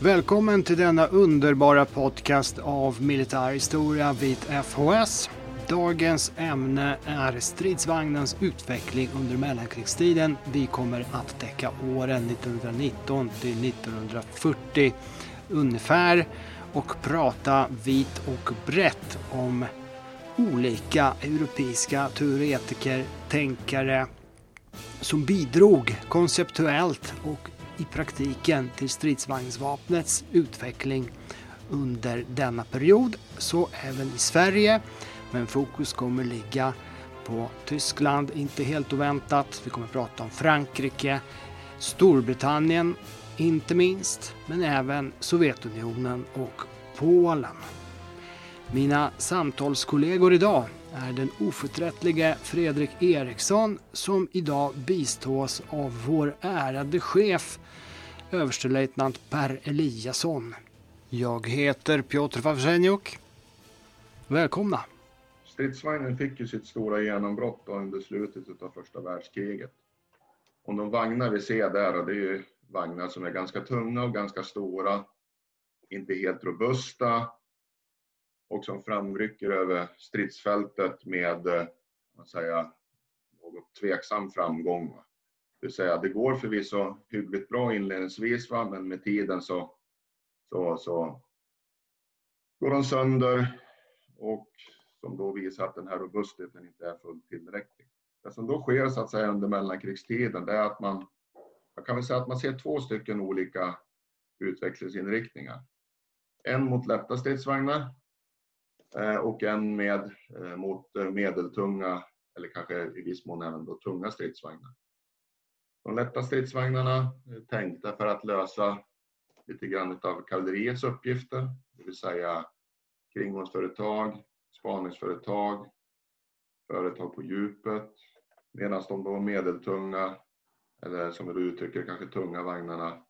Välkommen till denna underbara podcast av militär historia vid FHS. Dagens ämne är stridsvagnens utveckling under mellankrigstiden. Vi kommer att täcka åren 1919 till 1940 ungefär och prata vitt och brett om olika europeiska teoretiker, tänkare som bidrog konceptuellt och i praktiken till stridsvagnsvapnets utveckling under denna period, så även i Sverige. Men fokus kommer ligga på Tyskland, inte helt oväntat. Vi kommer prata om Frankrike, Storbritannien, inte minst, men även Sovjetunionen och Polen. Mina samtalskollegor idag är den oförträttlige Fredrik Eriksson som idag bistås av vår ärade chef överstelöjtnant Per Eliasson. Jag heter Piotr Wawrzeniuk. Välkomna! Stridsvagnen fick ju sitt stora genombrott under slutet av första världskriget. Och de vagnar vi ser där, det är ju vagnar som är ganska tunga och ganska stora, inte helt robusta och som framrycker över stridsfältet med eh, man säga, något tveksam framgång. Det vill säga, det går förvisso hyggligt bra inledningsvis, va? men med tiden så, så, så går de sönder och som då visar att den här robustheten inte är fullt tillräcklig. Det som då sker så att säga under mellankrigstiden, det är att man, man kan väl säga att man ser två stycken olika utvecklingsinriktningar. En mot lätta stridsvagnar eh, och en med, eh, mot eh, medeltunga eller kanske i viss mån även då tunga stridsvagnar. De lätta stridsvagnarna är tänkta för att lösa lite grann av kavalleriets uppgifter, det vill säga kringgångsföretag, spaningsföretag, företag på djupet, medan de då medeltunga, eller som du uttrycker kanske tunga vagnarna,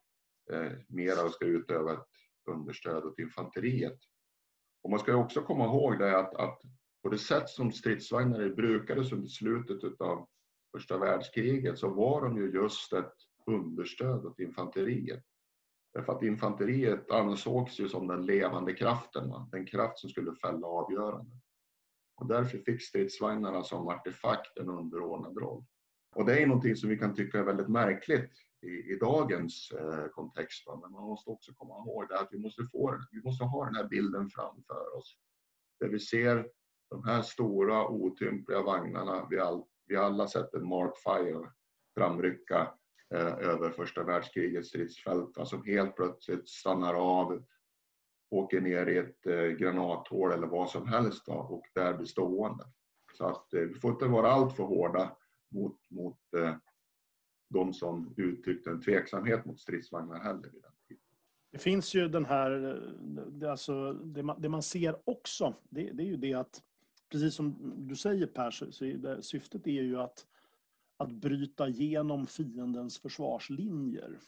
eh, mera ska utöva ett understöd åt infanteriet. Och man ska också komma ihåg det att, att på det sätt som stridsvagnar brukades under slutet av första världskriget så var de ju just ett understöd åt infanteriet. Därför att infanteriet ansågs ju som den levande kraften, den kraft som skulle fälla avgörandet. Och därför fick stridsvagnarna som artefakt en underordnad roll. Och det är någonting som vi kan tycka är väldigt märkligt i, i dagens eh, kontext. Va? Men man måste också komma ihåg det att vi måste, få, vi måste ha den här bilden framför oss. Där vi ser de här stora otympliga vagnarna vi, allt vi har alla sett en Mark Fire framrycka eh, över första världskrigets stridsfält som helt plötsligt stannar av, åker ner i ett eh, granathål eller vad som helst va, och där blir stående. Så att eh, vi får inte vara alltför hårda mot, mot eh, de som uttryckte en tveksamhet mot stridsvagnar heller vid den tiden. Det finns ju den här, eh, det, alltså, det, man, det man ser också, det, det, är ju det att, precis som du säger Per, så, är det, syftet är ju att, att bryta igenom fiendens försvarslinjer.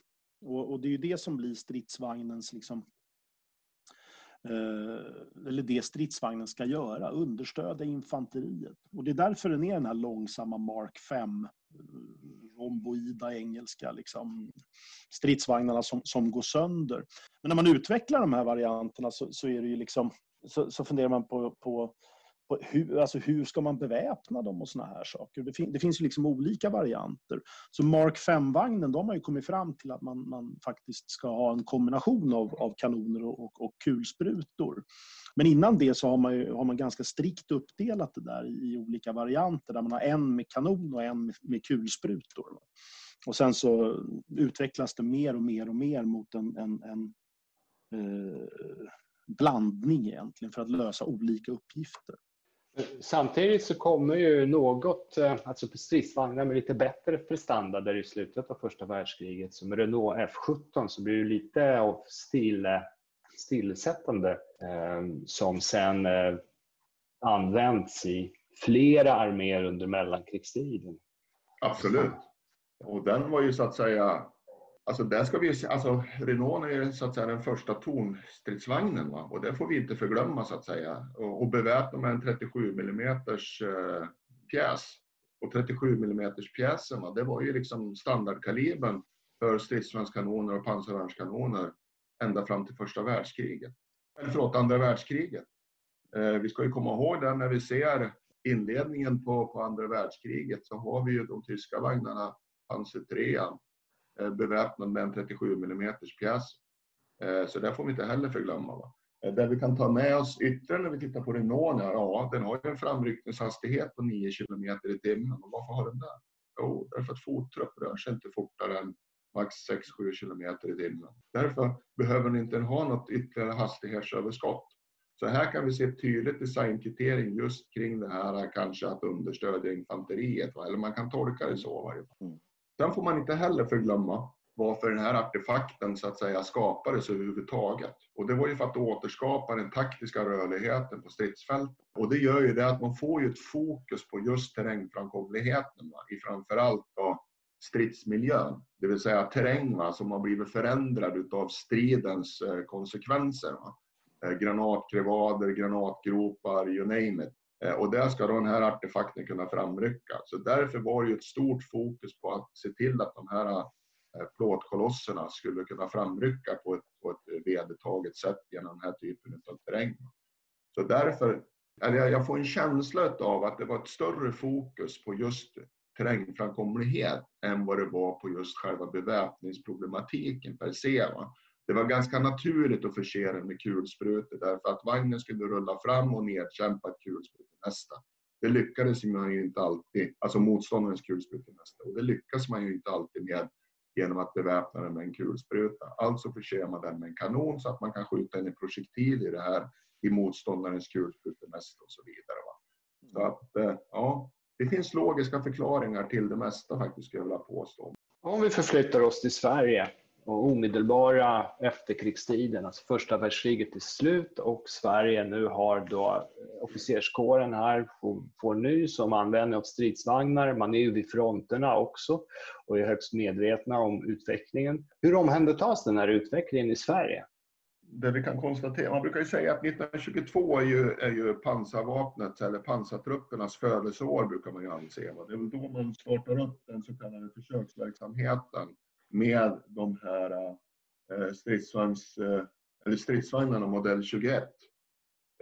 Och, och, det är ju det som blir stridsvagnens, liksom, eh, eller det stridsvagnen ska göra, understödja infanteriet. Och det är därför den är den här långsamma Mark 5 eh, romboida engelska liksom, stridsvagnarna som, som går sönder. Men när man utvecklar de här varianterna så, så är det ju liksom, så, så funderar man på, på, hur, alltså hur ska man beväpna dem och såna här saker. Det, fin, det finns ju liksom olika varianter. Så Mark 5-vagnen, de har ju kommit fram till att man, man faktiskt ska ha en kombination av, av kanoner och, och, och kulsprutor. Men innan det så har man, ju, har man ganska strikt uppdelat det där i, olika varianter där man har en med kanon och en med, med kulsprutor. Och sen så utvecklas det mer och mer och mer mot en, en, en eh, blandning egentligen för att lösa olika uppgifter. Samtidigt så kommer ju något, eh, alltså stridsvagnar med lite bättre prestanda där i slutet av första världskriget som Renault F17 så blir det lite av stil, stillsättande eh, som sen eh, används i flera arméer under mellankrigstiden. Absolut. Och den var ju så att säga Alltså där ska vi alltså Renault är så att säga den första tonstridsvagnen va? och det får vi inte förglömma så att säga. Och, och beväpna med en 37 mm eh, pjäs. Och 37 mm pjäsen va? det var ju liksom standardkalibern för stridsvagnskanoner och pansarvärnskanoner ända fram till första världskriget. Eller förlåt, andra världskriget. Eh, vi ska ju komma ihåg det när vi ser inledningen på, på andra världskriget så har vi ju de tyska vagnarna, Panzer 3, Eh, beväpnad med en 37 mm pjäs. Eh, så det får vi inte heller förglömma. Va? Där det vi kan ta med oss ytterligare när vi tittar på Renault, ja den har ju en framryckningshastighet på 9 km i timmen. Och varför har den det? Jo, därför att fottrupp rör sig inte fortare än max 6-7 km i timmen. Därför behöver den inte ha något ytterligare hastighetsöverskott. Så här kan vi se ett tydligt designkriterium just kring det här kanske att understödja infanteriet. Eller man kan tolka det så. Varje fall. Mm. Sen får man inte heller förglömma varför den här artefakten så att säga skapades överhuvudtaget. Och det var ju för att återskapa den taktiska rörligheten på stridsfältet. Och det gör ju det att man får ju ett fokus på just terrängframkomligheten i framförallt då stridsmiljön. Det vill säga terräng va? som har blivit förändrad utav stridens eh, konsekvenser. Va? Eh, Granatkrevader, granatgropar, you name it. Eh, och där ska då den här artefakten kunna framrycka. Så därför var det ju ett stort fokus på att se till att de här eh, plåtkolosserna skulle kunna framrycka på ett, på ett vedertaget sätt genom den här typen av terräng. Så därför, eller jag får en känsla av att det var ett större fokus på just terrängframkomlighet än vad det var på just själva beväpningsproblematiken per se. Va? Det var ganska naturligt att förse den med kulsprutor därför att vagnen skulle rulla fram och nedkämpa ett kulsprutenästa. Det lyckades man ju inte alltid, alltså motståndarens kulsprutenästa, och det lyckas man ju inte alltid med genom att beväpna den med en kulspruta. Alltså förser man den med en kanon så att man kan skjuta en projektil i det här i motståndarens kulsprutenästa och så vidare. Va? Så att, eh, ja, det finns logiska förklaringar till det mesta faktiskt, skulle jag vilja påstå. Om vi förflyttar oss till Sverige och omedelbara efterkrigstiden, alltså första världskriget är slut och Sverige nu har då eh, officerskåren här, får, får som om användning av stridsvagnar. Man är ju vid fronterna också och är högst medvetna om utvecklingen. Hur omhändertas den här utvecklingen i Sverige? Det vi kan konstatera, man brukar ju säga att 1922 är ju, är ju pansarvapnet eller pansartruppernas födelseår brukar man ju anse. Det är väl då man startar upp den så kallade försöksverksamheten med de här eh, stridsvagns, eh, eller stridsvagnarna modell 21.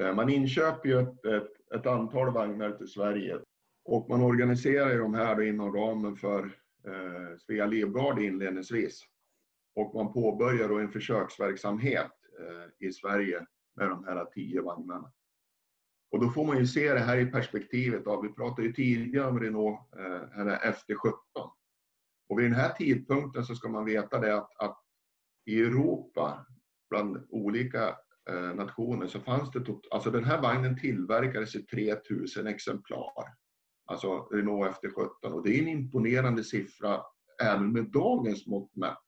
Eh, man inköper ju ett, ett, ett, antal vagnar till Sverige och man organiserar ju de här inom ramen för eh, Svea Livgard inledningsvis. Och man påbörjar då en försöksverksamhet eh, i Sverige med de här tio vagnarna. Och då får man ju se det här i perspektivet av, vi pratade ju tidigare om Renault eh, FT17 och vid den här tidpunkten så ska man veta det att, att i Europa, bland olika eh, nationer, så fanns det... Tot, alltså den här vagnen tillverkades i 3000 exemplar. Alltså Renault efter 17 Och det är en imponerande siffra även med dagens mått mätt.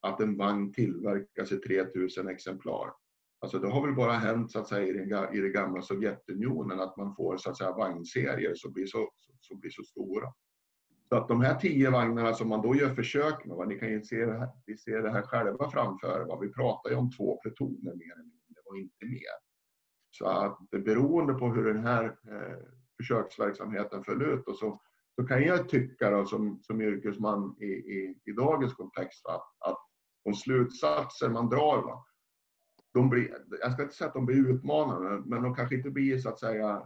Att en vagn tillverkas i 3000 exemplar. Alltså det har väl bara hänt så att säga, i, den, i det gamla Sovjetunionen att man får så att säga, vagnserier som blir så, så, blir så stora. Så att de här tio vagnarna som man då gör försök med, va, ni kan ju se det här, ni ser det här själva framför va, vi pratar ju om två plutoner mer eller mindre och inte mer. Så att beroende på hur den här eh, försöksverksamheten föll ut och så, så kan jag tycka då, som, som yrkesman i, i, i dagens kontext va, att de slutsatser man drar, va, de blir, jag ska inte säga att de blir utmanande, men de kanske inte blir så att säga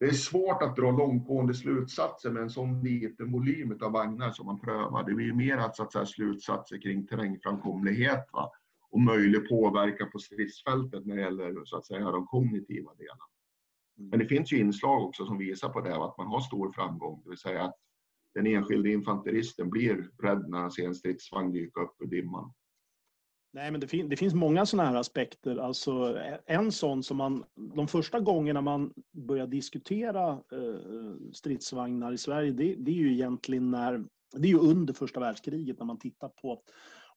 det är svårt att dra långtgående slutsatser med en sån liten volym av vagnar som man prövar. Det blir mer att, så att säga, slutsatser kring terrängframkomlighet va? och möjlig påverkan på stridsfältet när det gäller så att säga, de kognitiva delarna. Mm. Men det finns ju inslag också som visar på det, att man har stor framgång. Det vill säga att den enskilde infanteristen blir rädd när han ser en stridsvagn dyka upp ur dimman. Nej, men det, fin det finns många sådana här aspekter. Alltså, eh, en sån som man, de första gångerna man börjar diskutera eh, stridsvagnar i Sverige, det, det, är ju egentligen när, det är ju under första världskriget när man tittar på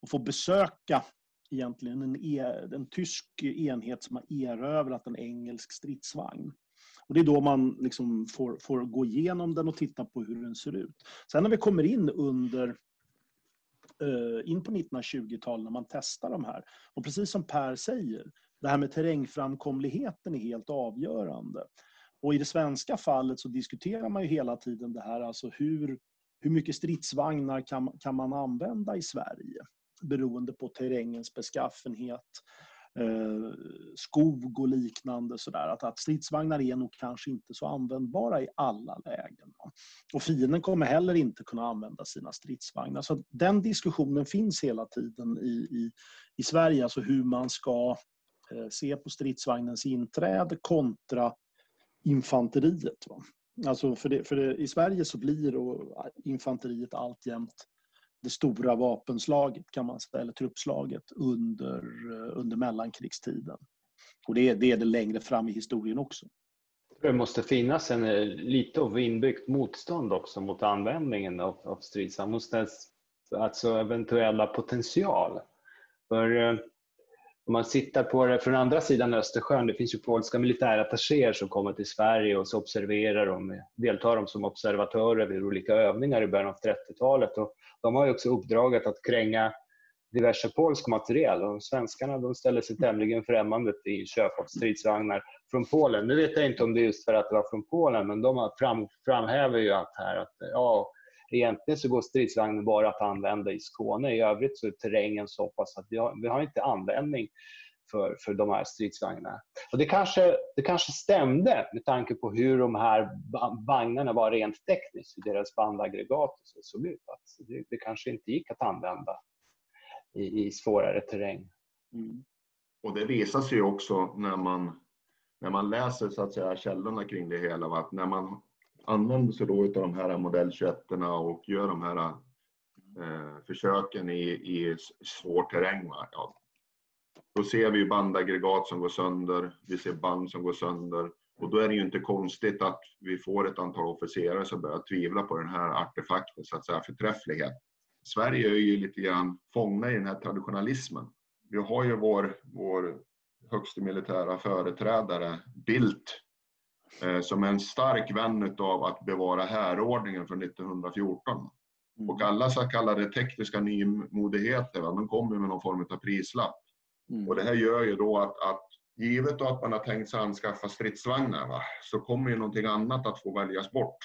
och får besöka egentligen en, e, en tysk enhet som har erövrat en engelsk stridsvagn. Och det är då man liksom får, får gå igenom den och titta på hur den ser ut. Sen när vi kommer in under Eh, in på 1920-talet när man testar de här. Och precis som Per säger, det här med terrängframkomligheten är helt avgörande. Och i det svenska fallet så diskuterar man ju hela tiden det här, alltså hur, hur mycket stridsvagnar kan, kan man använda i Sverige? beroende på terrängens beskaffenhet, eh, skog och liknande. Sådär. Att, att stridsvagnar är nog kanske inte så användbara i alla lägen. Och fienden kommer heller inte kunna använda sina stridsvagnar. Så den diskussionen finns hela tiden i, i, i Sverige, alltså hur man ska eh, se på stridsvagnens inträde kontra infanteriet. Va? Alltså för det, för det, I Sverige så blir infanteriet alltjämt det stora vapenslaget, kan man säga, eller truppslaget under, eh, under mellankrigstiden. Och det är, det är det längre fram i historien också. Det måste finnas en eh, lite av inbyggt motstånd också mot användningen av, av stridsvagn, alltså eventuella potential. För eh, om man tittar på det från andra sidan Östersjön, det finns ju polska militärattachéer som kommer till Sverige och så observerar de, deltar de som observatörer vid olika övningar i början av 30-talet. Och de har ju också uppdraget att kränga diverse polsk materiel och svenskarna de ställer sig tämligen främmande till köp av stridsvagnar från Polen. Nu vet jag inte om det är just för att det var från Polen, men de fram, framhäver ju att, här, att ja, egentligen så går stridsvagnen bara att använda i Skåne. I övrigt så är terrängen så pass att vi har, vi har inte användning för, för de här stridsvagnarna. Och det, kanske, det kanske stämde med tanke på hur de här vagnarna var rent tekniskt, hur deras bandaggregat såg ut. Att det, det kanske inte gick att använda i, i svårare terräng. Mm. Och det visar sig också när man, när man läser så att säga, källorna kring det hela. Att när man använder sig då av de här modell 21 och gör de här eh, försöken i, i svår terräng. Ja, då ser vi bandaggregat som går sönder, vi ser band som går sönder och då är det ju inte konstigt att vi får ett antal officerare som börjar tvivla på den här artefakten, så att säga, förträfflighet. Sverige är ju lite grann fångna i den här traditionalismen. Vi har ju vår, vår högste militära företrädare Bildt som är en stark vän av att bevara härordningen från 1914. Mm. Och alla så kallade tekniska nymodigheter, de kommer med någon form av prislapp. Mm. Och det här gör ju då att, att givet att man har tänkt sig anskaffa stridsvagnar va, så kommer ju någonting annat att få väljas bort.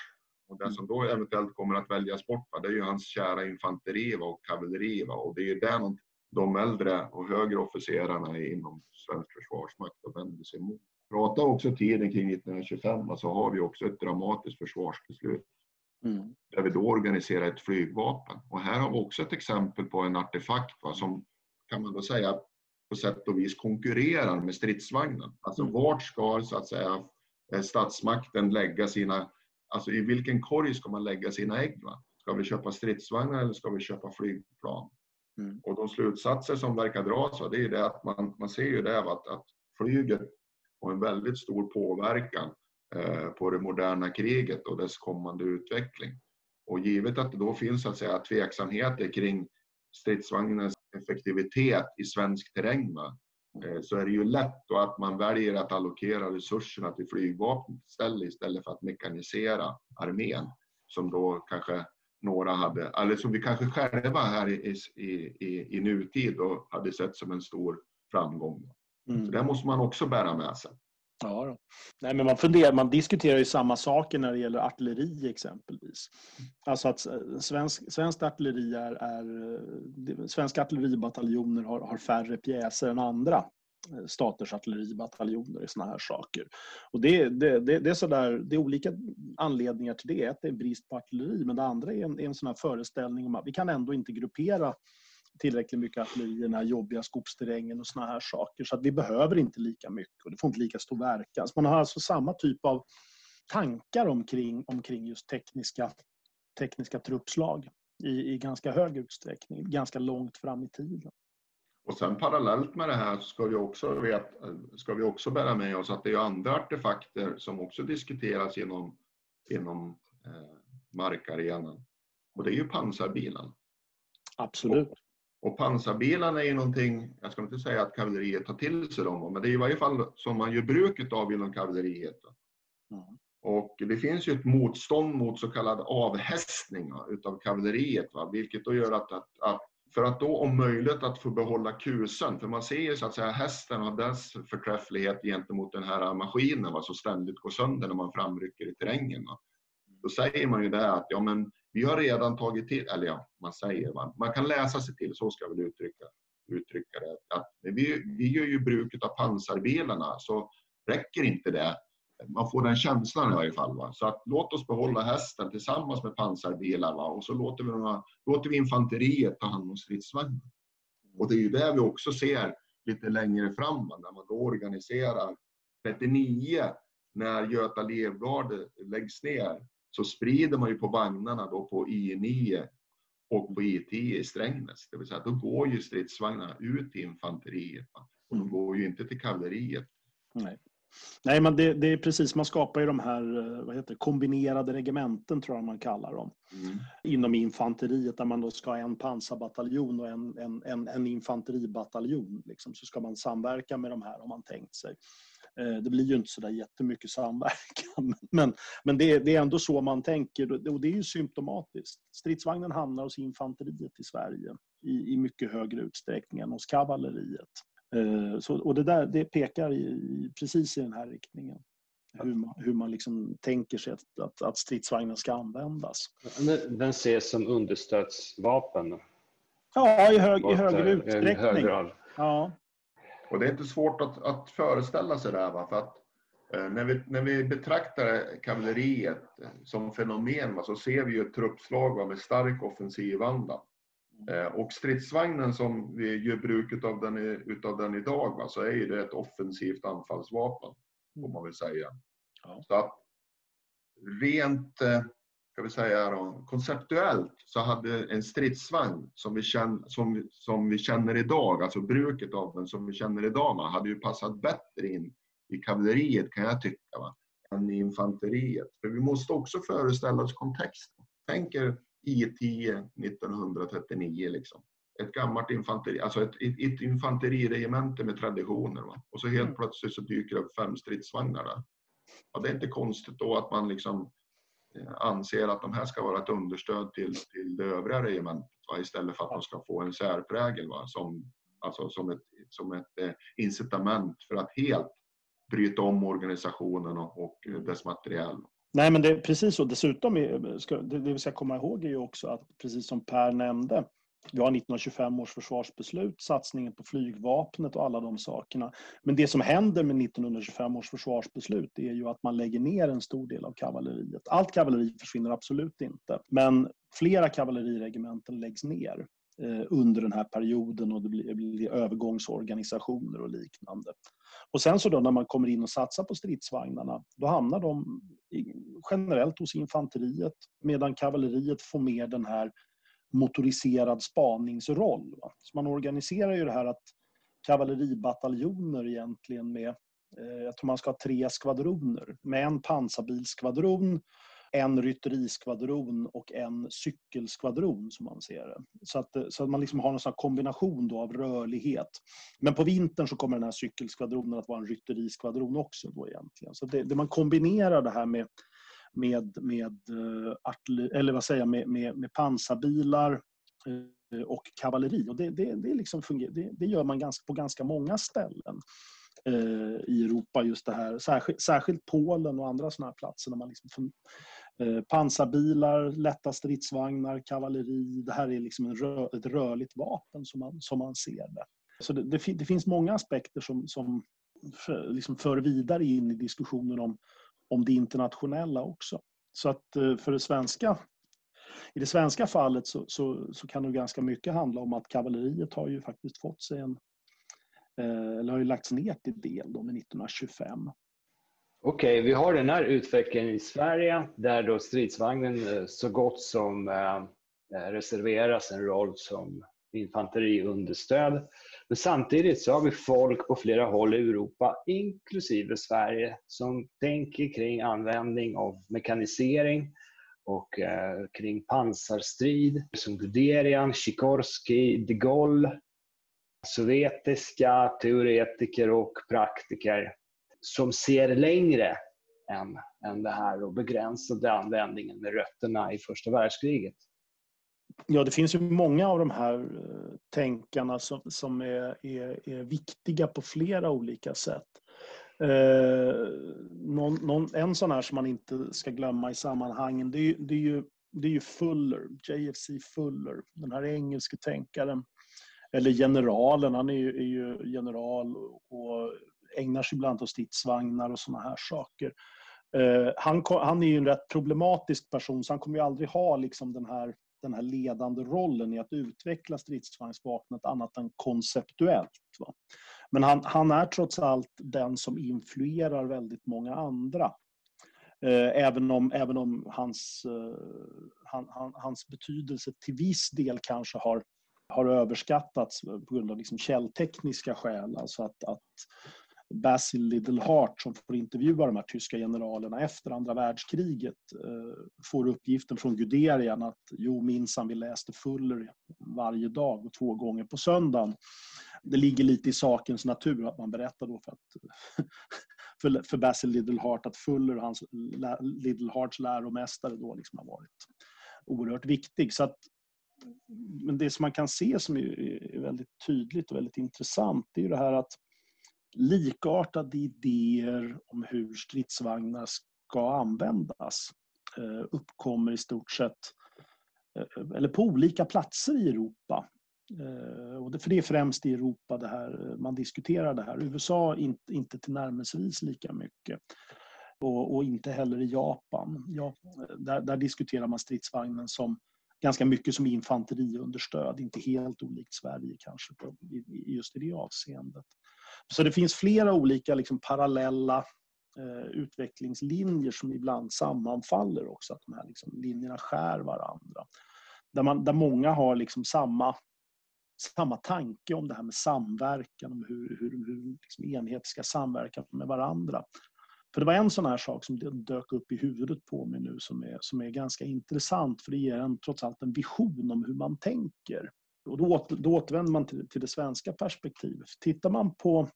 Och det mm. som då eventuellt kommer att väljas bort va, det är ju hans kära infanteri va, och kavalleri. Va, och det är ju det de äldre och högre officerarna inom svensk försvarsmakt vänder sig emot pratar också tiden kring 1925 så har vi också ett dramatiskt försvarsbeslut. Mm. Där vi då organiserar ett flygvapen. Och här har vi också ett exempel på en artefakt va, som kan man då säga på sätt och vis konkurrerar med stridsvagnen. Alltså mm. vart ska så att säga eh, statsmakten lägga sina, alltså i vilken korg ska man lägga sina ägg? Va? Ska vi köpa stridsvagnar eller ska vi köpa flygplan? Mm. Och de slutsatser som verkar dras, det är det att man, man ser ju det att, att flyget och en väldigt stor påverkan eh, på det moderna kriget och dess kommande utveckling. Och givet att det då finns så att säga, tveksamheter kring stridsvagnens effektivitet i svensk terräng va? Eh, så är det ju lätt då att man väljer att allokera resurserna till flygvapnet istället, istället för att mekanisera armén som då kanske några hade, eller som vi kanske själva här i, i, i, i nutid då hade sett som en stor framgång. Mm. Så det måste man också bära med sig. Ja, då. Nej, men man, funderar, man diskuterar ju samma saker när det gäller artilleri exempelvis. Alltså att eh, svensk, svenskt artilleri är, är eh, svenska artilleribataljoner har, har färre pjäser än andra eh, staters artilleribataljoner i såna här saker. Och det, det, det, det, är sådär, det är olika anledningar till det. Ett är brist på artilleri, men det andra är en, en sån här föreställning om att vi kan ändå inte gruppera tillräckligt mycket artilleri i den här jobbiga skogsterrängen och såna här saker. Så att vi behöver inte lika mycket och det får inte lika stor verkan. Så man har alltså samma typ av tankar omkring, omkring just tekniska, tekniska truppslag i, i ganska hög utsträckning, ganska långt fram i tiden. Och sen parallellt med det här ska vi också, vet, ska vi också bära med oss att det är andra artefakter som också diskuteras inom, inom eh, markarenan. Och det är ju pansarbilen. Absolut. Och, och pansarbilarna är ju någonting, jag ska inte säga att kavalleriet tar till sig dem, men det är i varje fall som man gör bruket av inom kavalleriet. Mm. Och det finns ju ett motstånd mot så kallad avhästning utav kavalleriet, va? vilket då gör att, att, att, för att då om möjligt att få behålla kusen, för man ser ju så att säga hästen och dess förträfflighet gentemot den här maskinen va? som ständigt går sönder när man framrycker i terrängen. Va? då säger man ju det att ja, men vi har redan tagit till, eller ja, man säger, man, man kan läsa sig till, så ska jag väl uttrycka, uttrycka det, att vi, vi gör ju bruket av pansarbilarna, så räcker inte det. Man får den känslan i varje fall. Va? Så att låt oss behålla hästen tillsammans med pansarbilar va? och så låter vi, låter vi infanteriet ta hand om stridsvagnen. Och det är ju det vi också ser lite längre fram när man då organiserar 39 när Göta Livgarde läggs ner så sprider man ju på vagnarna då på I9 och på I10 i Strängnäs. Det vill säga då går ju stridsvagnarna ut till infanteriet och de går ju inte till kavalleriet. Nej. Nej, men det, det, är precis, man skapar ju de här eh, vad heter kombinerade regementen, tror jag man kallar dem, mm. inom infanteriet, där man då ska ha en pansarbataljon och en, en, en, en infanteribataljon. Liksom, så ska man samverka med de här, har man tänkt sig. Eh, det blir ju inte så där jättemycket samverkan, men, men det, det, är ändå så man tänker och det är ju symptomatiskt. Stridsvagnen hamnar hos infanteriet i Sverige i, i mycket högre utsträckning än hos kavalleriet. Eh, så, och det, där, det pekar i, precis i den här riktningen. Hur man, hur man liksom tänker sig att, att, att stridsvagnen ska användas. Den ses som understödsvapen? Ja, i, hög, i högre utsträckning. Ja. Och det är inte svårt att, att föreställa sig det här. Va? För att, eh, när, vi, när vi betraktar kavalleriet som fenomen va, så ser vi ju ett truppslag va, med stark offensivanda. Eh, och stridsvagnen som vi gör bruket av den, utav den idag va, så är ju det ett offensivt anfallsvapen. Får man väl säga. Ja. Så att rent eh, ska vi säga då, konceptuellt så hade en stridsvagn som vi, känner, som, som vi känner idag, alltså bruket av den som vi känner idag, man hade ju passat bättre in i kavalleriet kan jag tycka, va? än i infanteriet. För vi måste också föreställa oss kontexten. Tänk er I10 1939 liksom. Ett gammalt infanteri, alltså ett, ett, infanteriregemente med traditioner. Va? Och så helt mm. plötsligt så dyker det upp fem stridsvagnar där. Ja, det är inte konstigt då att man liksom Eh, anser att de här ska vara ett understöd till, till det övriga regementet istället för att de ska få en särprägel va, som, alltså som ett, som ett eh, incitament för att helt bryta om organisationen och, och dess materiell. Nej, men det är precis så. Dessutom, är, ska, det, det vi ska komma ihåg är ju också att precis som Per nämnde, vi har 1925 års försvarsbeslut, satsningen på flygvapnet och alla de sakerna. Men det som händer med 1925 års försvarsbeslut är ju att man lägger ner en stor del av kavalleriet. Allt kavalleri försvinner absolut inte, men flera kavalleriregementen läggs ner eh, under den här perioden och det blir övergångsorganisationer och liknande. Och sen så då när man kommer in och satsar på stridsvagnarna, då hamnar de generellt hos infanteriet medan kavalleriet får mer den här motoriserad spaningsroll. Va? Så man organiserar ju det här att kavalleribataljoner egentligen med, eh, jag tror man ska ha tre skvadroner, med en pansarbilskvadron, en rytteriskvadron och en cykelskvadron som man ser det. Så att, så att man liksom har en sån kombination då av rörlighet. Men på vintern så kommer den här cykelskvadronen att vara en rytteriskvadron också då egentligen. Så det, det man kombinerar det här med med, med, eh, eller vad säger jag, med, med, med pansarbilar eh, och kavalleri. Och det, det, det, liksom funger, det, det gör man ganska, på ganska många ställen eh, i Europa. just det här. Särskilt, särskilt Polen och andra sådana här platser. Där man liksom, Eh, pansarbilar, lätta stridsvagnar, kavalleri. Det här är liksom rör, ett rörligt vapen som man, som man ser det. Så det, det, det finns många aspekter som, som för, liksom för vidare in i diskussionen om om det internationella också. Så att eh, för det svenska, i det svenska fallet så, så, så, kan det ganska mycket handla om att kavalleriet har ju faktiskt fått sig en, eh, eller har ju lagts ner till del då med 1925. Okej, vi har den här utvecklingen i Sverige där då stridsvagnen eh, så gott som eh, eh, reserveras en roll som infanteriunderstöd. Men samtidigt så har vi folk på flera håll i Europa, inklusive Sverige, som tänker kring användning av mekanisering och eh, kring pansarstrid som Guderian, Sikorski, de Gaulle, sovjetiska teoretiker och praktiker som ser längre än, än det här och begränsade användningen med rötterna i första världskriget. Ja, det finns ju många av de här eh, tänkarna som, som är, är, är viktiga på flera olika sätt. Eh, någon, någon, en sån här som man inte ska glömma i sammanhangen, det är, det är, ju, det är ju Fuller, JFC Fuller, den här engelske tänkaren. Eller generalen, han är ju, är ju general och ägnar sig ibland åt stridsvagnar och såna här saker. Eh, han, han är ju en rätt problematisk person, så han kommer ju aldrig ha liksom den här den här ledande rollen i att utveckla stridsvagnsvapnet annat än konceptuellt. Va? Men han, han, är trots allt den som influerar väldigt många andra. Eh, även om, även om hans, eh, han, han, hans betydelse till viss del kanske har, har överskattats på grund av liksom källtekniska skäl. Alltså att, att Basil Liddelhart som får intervjua de här tyska generalerna efter andra världskriget eh, får uppgiften från Guderian att jo minsann vi läste Fuller varje dag och två gånger på söndagen. Det ligger lite i sakens natur att man berättar då för, att, för, för Basil Liddelhart att Fuller och hans Littlehearts läromästare då liksom har varit oerhört viktig. Så att, men det som man kan se som är väldigt tydligt och väldigt intressant det är ju det här att likartade idéer om hur stridsvagnar ska användas eh, uppkommer i stort sett eh, eller på olika platser i Europa. Eh, för det är främst i Europa det här, man diskuterar det här. USA inte, inte tillnärmelsevis lika mycket. Och, och, inte heller i Japan. Ja, där, där, diskuterar man stridsvagnen som ganska mycket som infanteriunderstöd, inte helt olikt Sverige kanske på, just i det avseendet. Så det finns flera olika liksom, parallella eh, utvecklingslinjer som ibland sammanfaller också, att de här liksom, linjerna skär varandra. Där, man, där många har liksom samma, samma tanke om det här med samverkan, om hur, hur, hur liksom, enheter ska samverka med varandra. För det var en sån här sak som dök upp i huvudet på mig nu som är, som är ganska intressant, för det ger en, trots allt en vision om hur man tänker. Och då, då återvänder man till, till det svenska perspektivet. Tittar man på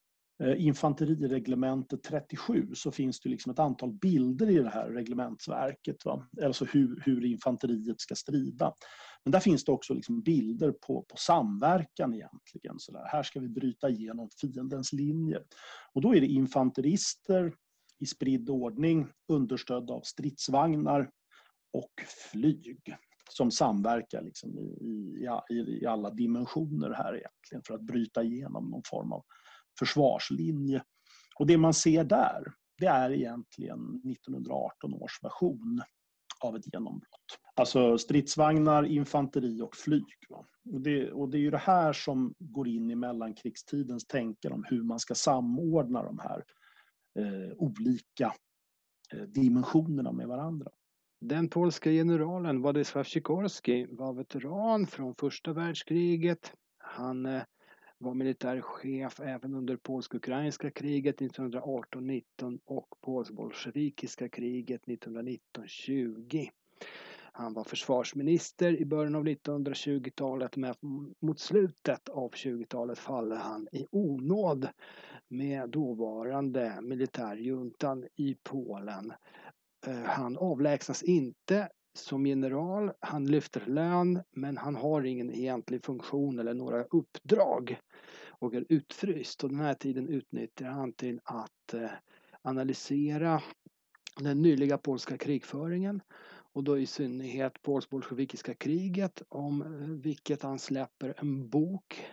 eh, infanterireglementet 37 så finns det liksom ett antal bilder i det här reglementsverket. Va? Alltså hur, hur infanteriet ska strida. Men där finns det också liksom bilder på, på samverkan egentligen. Så där. Här ska vi bryta igenom fiendens linjer. Och då är det infanterister i spridd ordning understödd av stridsvagnar och flyg som samverkar liksom i, i, i, alla dimensioner här egentligen för att bryta igenom någon form av försvarslinje. Och det man ser där, det är egentligen 1918 års version av ett genombrott. Alltså stridsvagnar, infanteri och flyg. Och det, och det är ju det här som går in i mellankrigstidens tänkande om hur man ska samordna de här eh, Eh, olika eh, dimensionerna med varandra. Den polska generalen Władysław Sikorski var veteran från första världskriget. Han eh, var militärchef även under polsk-ukrainska kriget 1918-19 och polsk-bolsjevikiska kriget 1919-20. Han var försvarsminister i början av 1920-talet men mot slutet av 20-talet faller han i onåd med dåvarande militärjuntan i Polen eh, han avlägsnas inte som general, han lyfter lön men han har ingen egentlig funktion eller några uppdrag och är utfryst. Och den här tiden utnyttjar han till att eh, analysera den nyliga polska krigföringen och då i synnerhet polsk-bolsjevikiska kriget om eh, vilket han släpper en bok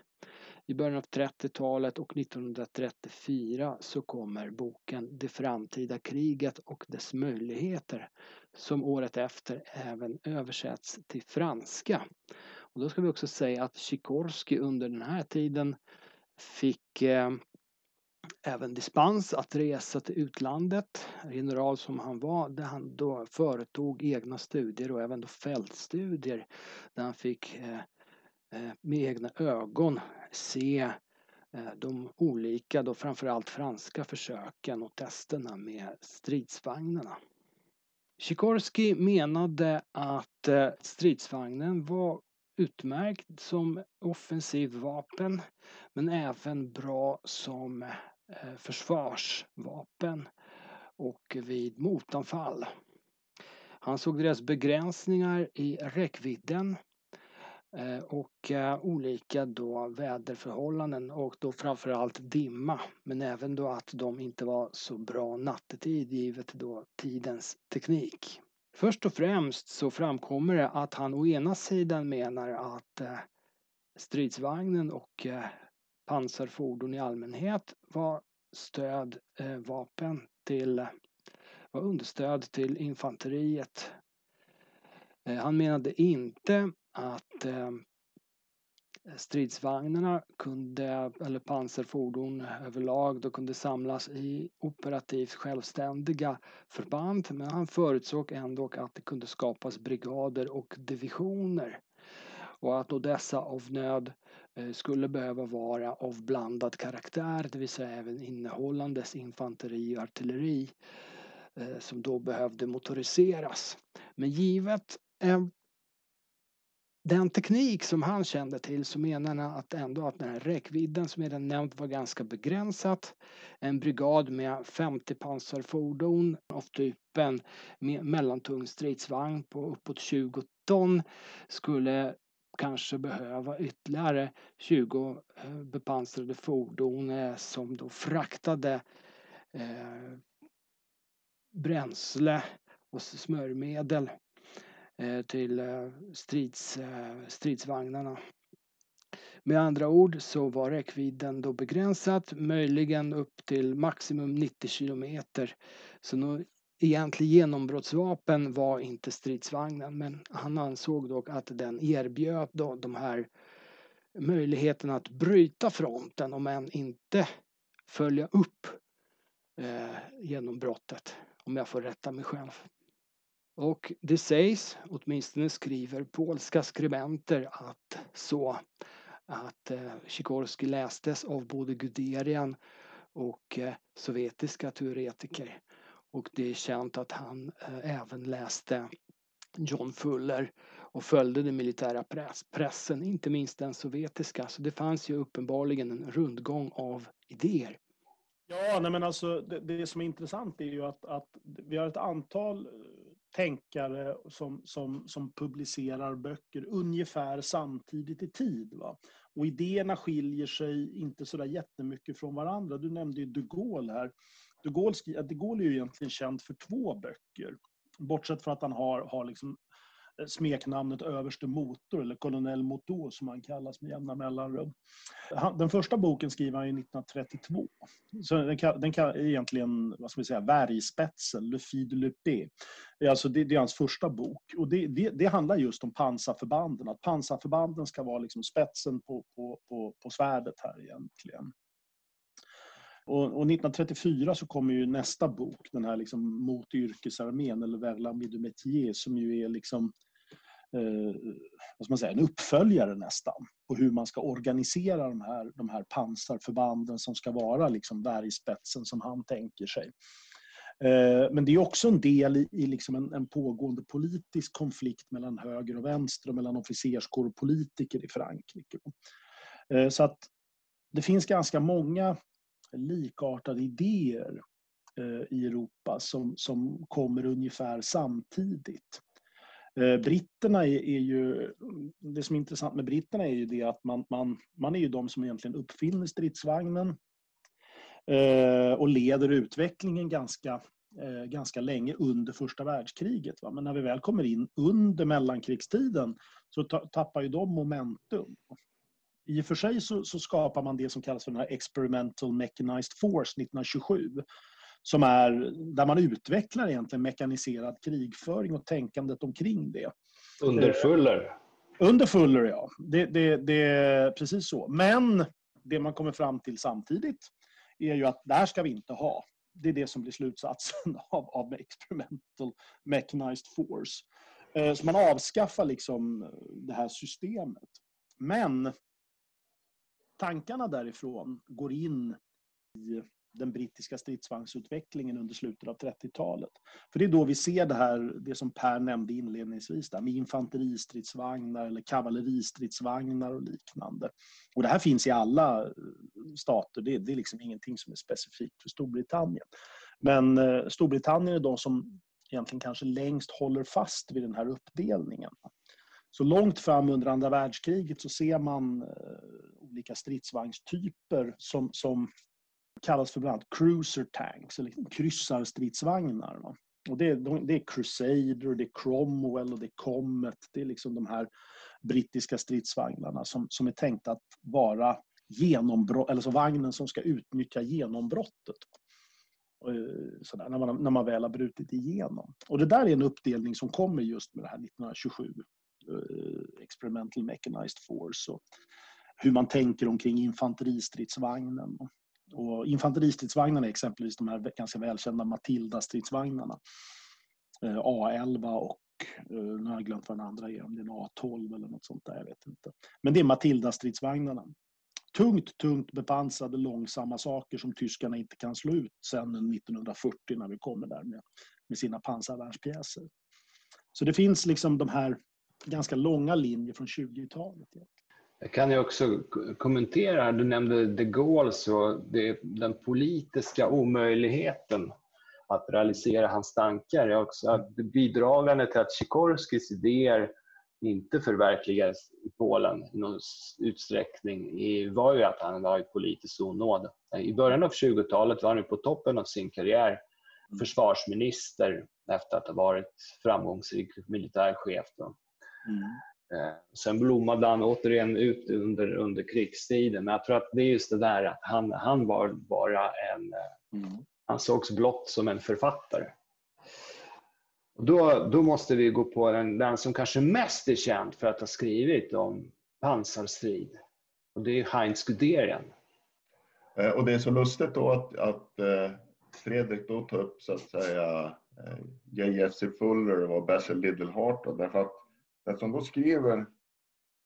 i början av 30-talet och 1934 så kommer boken Det framtida kriget och dess möjligheter som året efter även översätts till franska. Och då ska vi också säga att Sikorski under den här tiden fick eh, även dispens att resa till utlandet. General som han var, där han då företog egna studier och även då fältstudier där han fick eh, eh, med egna ögon se eh, de olika, då framförallt franska försöken och testerna med stridsvagnarna. Sikorski menade att stridsvagnen var utmärkt som offensiv vapen men även bra som Eh, försvarsvapen och vid motanfall. Han såg deras begränsningar i räckvidden eh, och eh, olika då väderförhållanden och då framförallt dimma men även då att de inte var så bra nattetid givet då tidens teknik. Först och främst så framkommer det att han å ena sidan menar att stridsvagnen och pansarfordon i allmänhet var stödvapen eh, till var understöd till infanteriet. Eh, han menade inte att eh, stridsvagnarna kunde, eller pansarfordon överlag, då kunde samlas i operativt självständiga förband men han förutsåg ändå att det kunde skapas brigader och divisioner och att då dessa av nöd Eh, skulle behöva vara av blandad karaktär, det vill säga även innehållandes infanteri och artilleri eh, som då behövde motoriseras. Men givet eh, den teknik som han kände till så menar han att ändå att den här räckvidden som redan nämnt var ganska begränsat. En brigad med 50 pansarfordon av typen mellantung stridsvagn på uppåt 20 ton skulle kanske behöva ytterligare 20 eh, bepansrade fordon eh, som då fraktade eh, bränsle och smörjmedel eh, till strids, eh, stridsvagnarna. Med andra ord så var räckvidden då begränsat, möjligen upp till maximum 90 kilometer. Så något egentlig genombrottsvapen var inte stridsvagnen men han ansåg dock att den erbjöd då de här möjligheten att bryta fronten om än inte följa upp eh, genombrottet om jag får rätta mig själv. Och det sägs, åtminstone skriver polska skribenter, att så att eh, Sikorski lästes av både Guderian och eh, sovjetiska teoretiker. Och det är känt att han eh, även läste John Fuller och följde den militära press, pressen, inte minst den sovjetiska. Så det fanns ju uppenbarligen en rundgång av idéer. Ja, nej men alltså det, det, som är intressant är ju att, att vi har ett antal eh, tänkare som, som, som publicerar böcker ungefär samtidigt i tid. Va? Och idéerna skiljer sig inte sådär jättemycket från varandra. Du nämnde ju de Gaulle här. De Gaulle, de Gaulle är ju egentligen känd för två böcker. Bortsett från att han har, har liksom eh, smeknamnet överste motor eller kolonel Motor som han kallas med jämna mellanrum. Den första boken skriver han 1932. Så den, kan, den kan egentligen, vad ska vi säga, Värjspetsen, Le Fide Le P. Alltså det, det, är hans första bok. Och det, det, det, handlar just om pansarförbanden. Att pansarförbanden ska vara liksom spetsen på, på, på, på svärdet här egentligen. Och, och, 1934 så kommer ju nästa bok, den här liksom mot yrkesarmén, eller Verla du métier, som ju är liksom eh, vad ska man säga, en uppföljare nästan på hur man ska organisera de här, de här pansarförbanden som ska vara liksom bergspetsen som han tänker sig. Eh, men det är också en del i, i liksom en, en, pågående politisk konflikt mellan höger och vänster och mellan officerskår och politiker i Frankrike. Eh, så att det finns ganska många likartade idéer eh, i Europa som, som kommer ungefär samtidigt. Eh, britterna är, är, ju, det som är intressant med britterna är ju det att man, man, man är ju de som egentligen uppfinner stridsvagnen eh, och leder utvecklingen ganska, eh, ganska länge under första världskriget. Va? Men när vi väl kommer in under mellankrigstiden så tappar ju de momentum. I och för sig så, så, skapar man det som kallas för den här Experimental Mechanized Force 1927 som är där man utvecklar egentligen mekaniserad krigföring och tänkandet omkring det. Under Fuller? Under Fuller, ja. Det, det, det, precis så. Men det man kommer fram till samtidigt är ju att det här ska vi inte ha. Det är det som blir slutsatsen av, av Experimental Mechanized Force. Eh, så man avskaffar liksom det här systemet. Men tankarna därifrån går in i den brittiska stridsvagnsutvecklingen under slutet av 30-talet. För det är då vi ser det här, det som Per nämnde inledningsvis, där, med infanteristridsvagnar eller kavalleristridsvagnar och liknande. Och det här finns i alla stater, det, det är liksom ingenting som är specifikt för Storbritannien. Men eh, Storbritannien är de som egentligen kanske längst håller fast vid den här uppdelningen. Så långt fram under andra världskriget så ser man eh, olika stridsvagnstyper som, som kallas för bland annat cruiser tanks, eller liksom kryssarstridsvagnar. Va? Och det, är, det är Crusader, det är Cromwell och det är Comet. Det är liksom de här brittiska stridsvagnarna som, som är tänkta att vara genombrott, eller så vagnen som ska utnyttja genombrottet. Eh, sådär, när, man, när man väl har brutit igenom. Och det där är en uppdelning som kommer just med det här 1927, Eh, Experimental Mechanized Force, och hur man tänker omkring infanteristridsvagnen. Och infanteristridsvagnarna är exempelvis de här ganska välkända Matilda-stridsvagnarna. Eh, A11 och eh, nu har jag glömt vad den andra är, om det är en A12 eller något sånt där, jag vet inte. Men det är Matilda-stridsvagnarna tungt, tungt bepansrade långsamma saker som tyskarna inte kan slå ut sen 1940 när vi kommer där med, med sina pansarvärnspjäser. Så det finns liksom de här ganska långa linjer från 20-talet. Jag kan ju också kommentera, du nämnde de Gaulle, så det, den politiska omöjligheten att realisera hans tankar är också bidragande till att Sikorskis idéer inte förverkligades i Polen i någon utsträckning var ju att han var i politisk onåd. I början av 20-talet var han på toppen av sin karriär försvarsminister efter att ha varit framgångsrik militärchef. Mm. Eh, sen blommade han återigen ut under, under krigstiden. Men jag tror att det är just det där att han, han var bara en... Eh, mm. Han sågs blott som en författare. Då, då måste vi gå på den, den som kanske mest är känd för att ha skrivit om pansarstrid. Och det är Heinz Guderian. Eh, och det är så lustigt då att, att Fredrik då tar upp så att säga J.F.C. Fuller och Basil då, därför att den som då skriver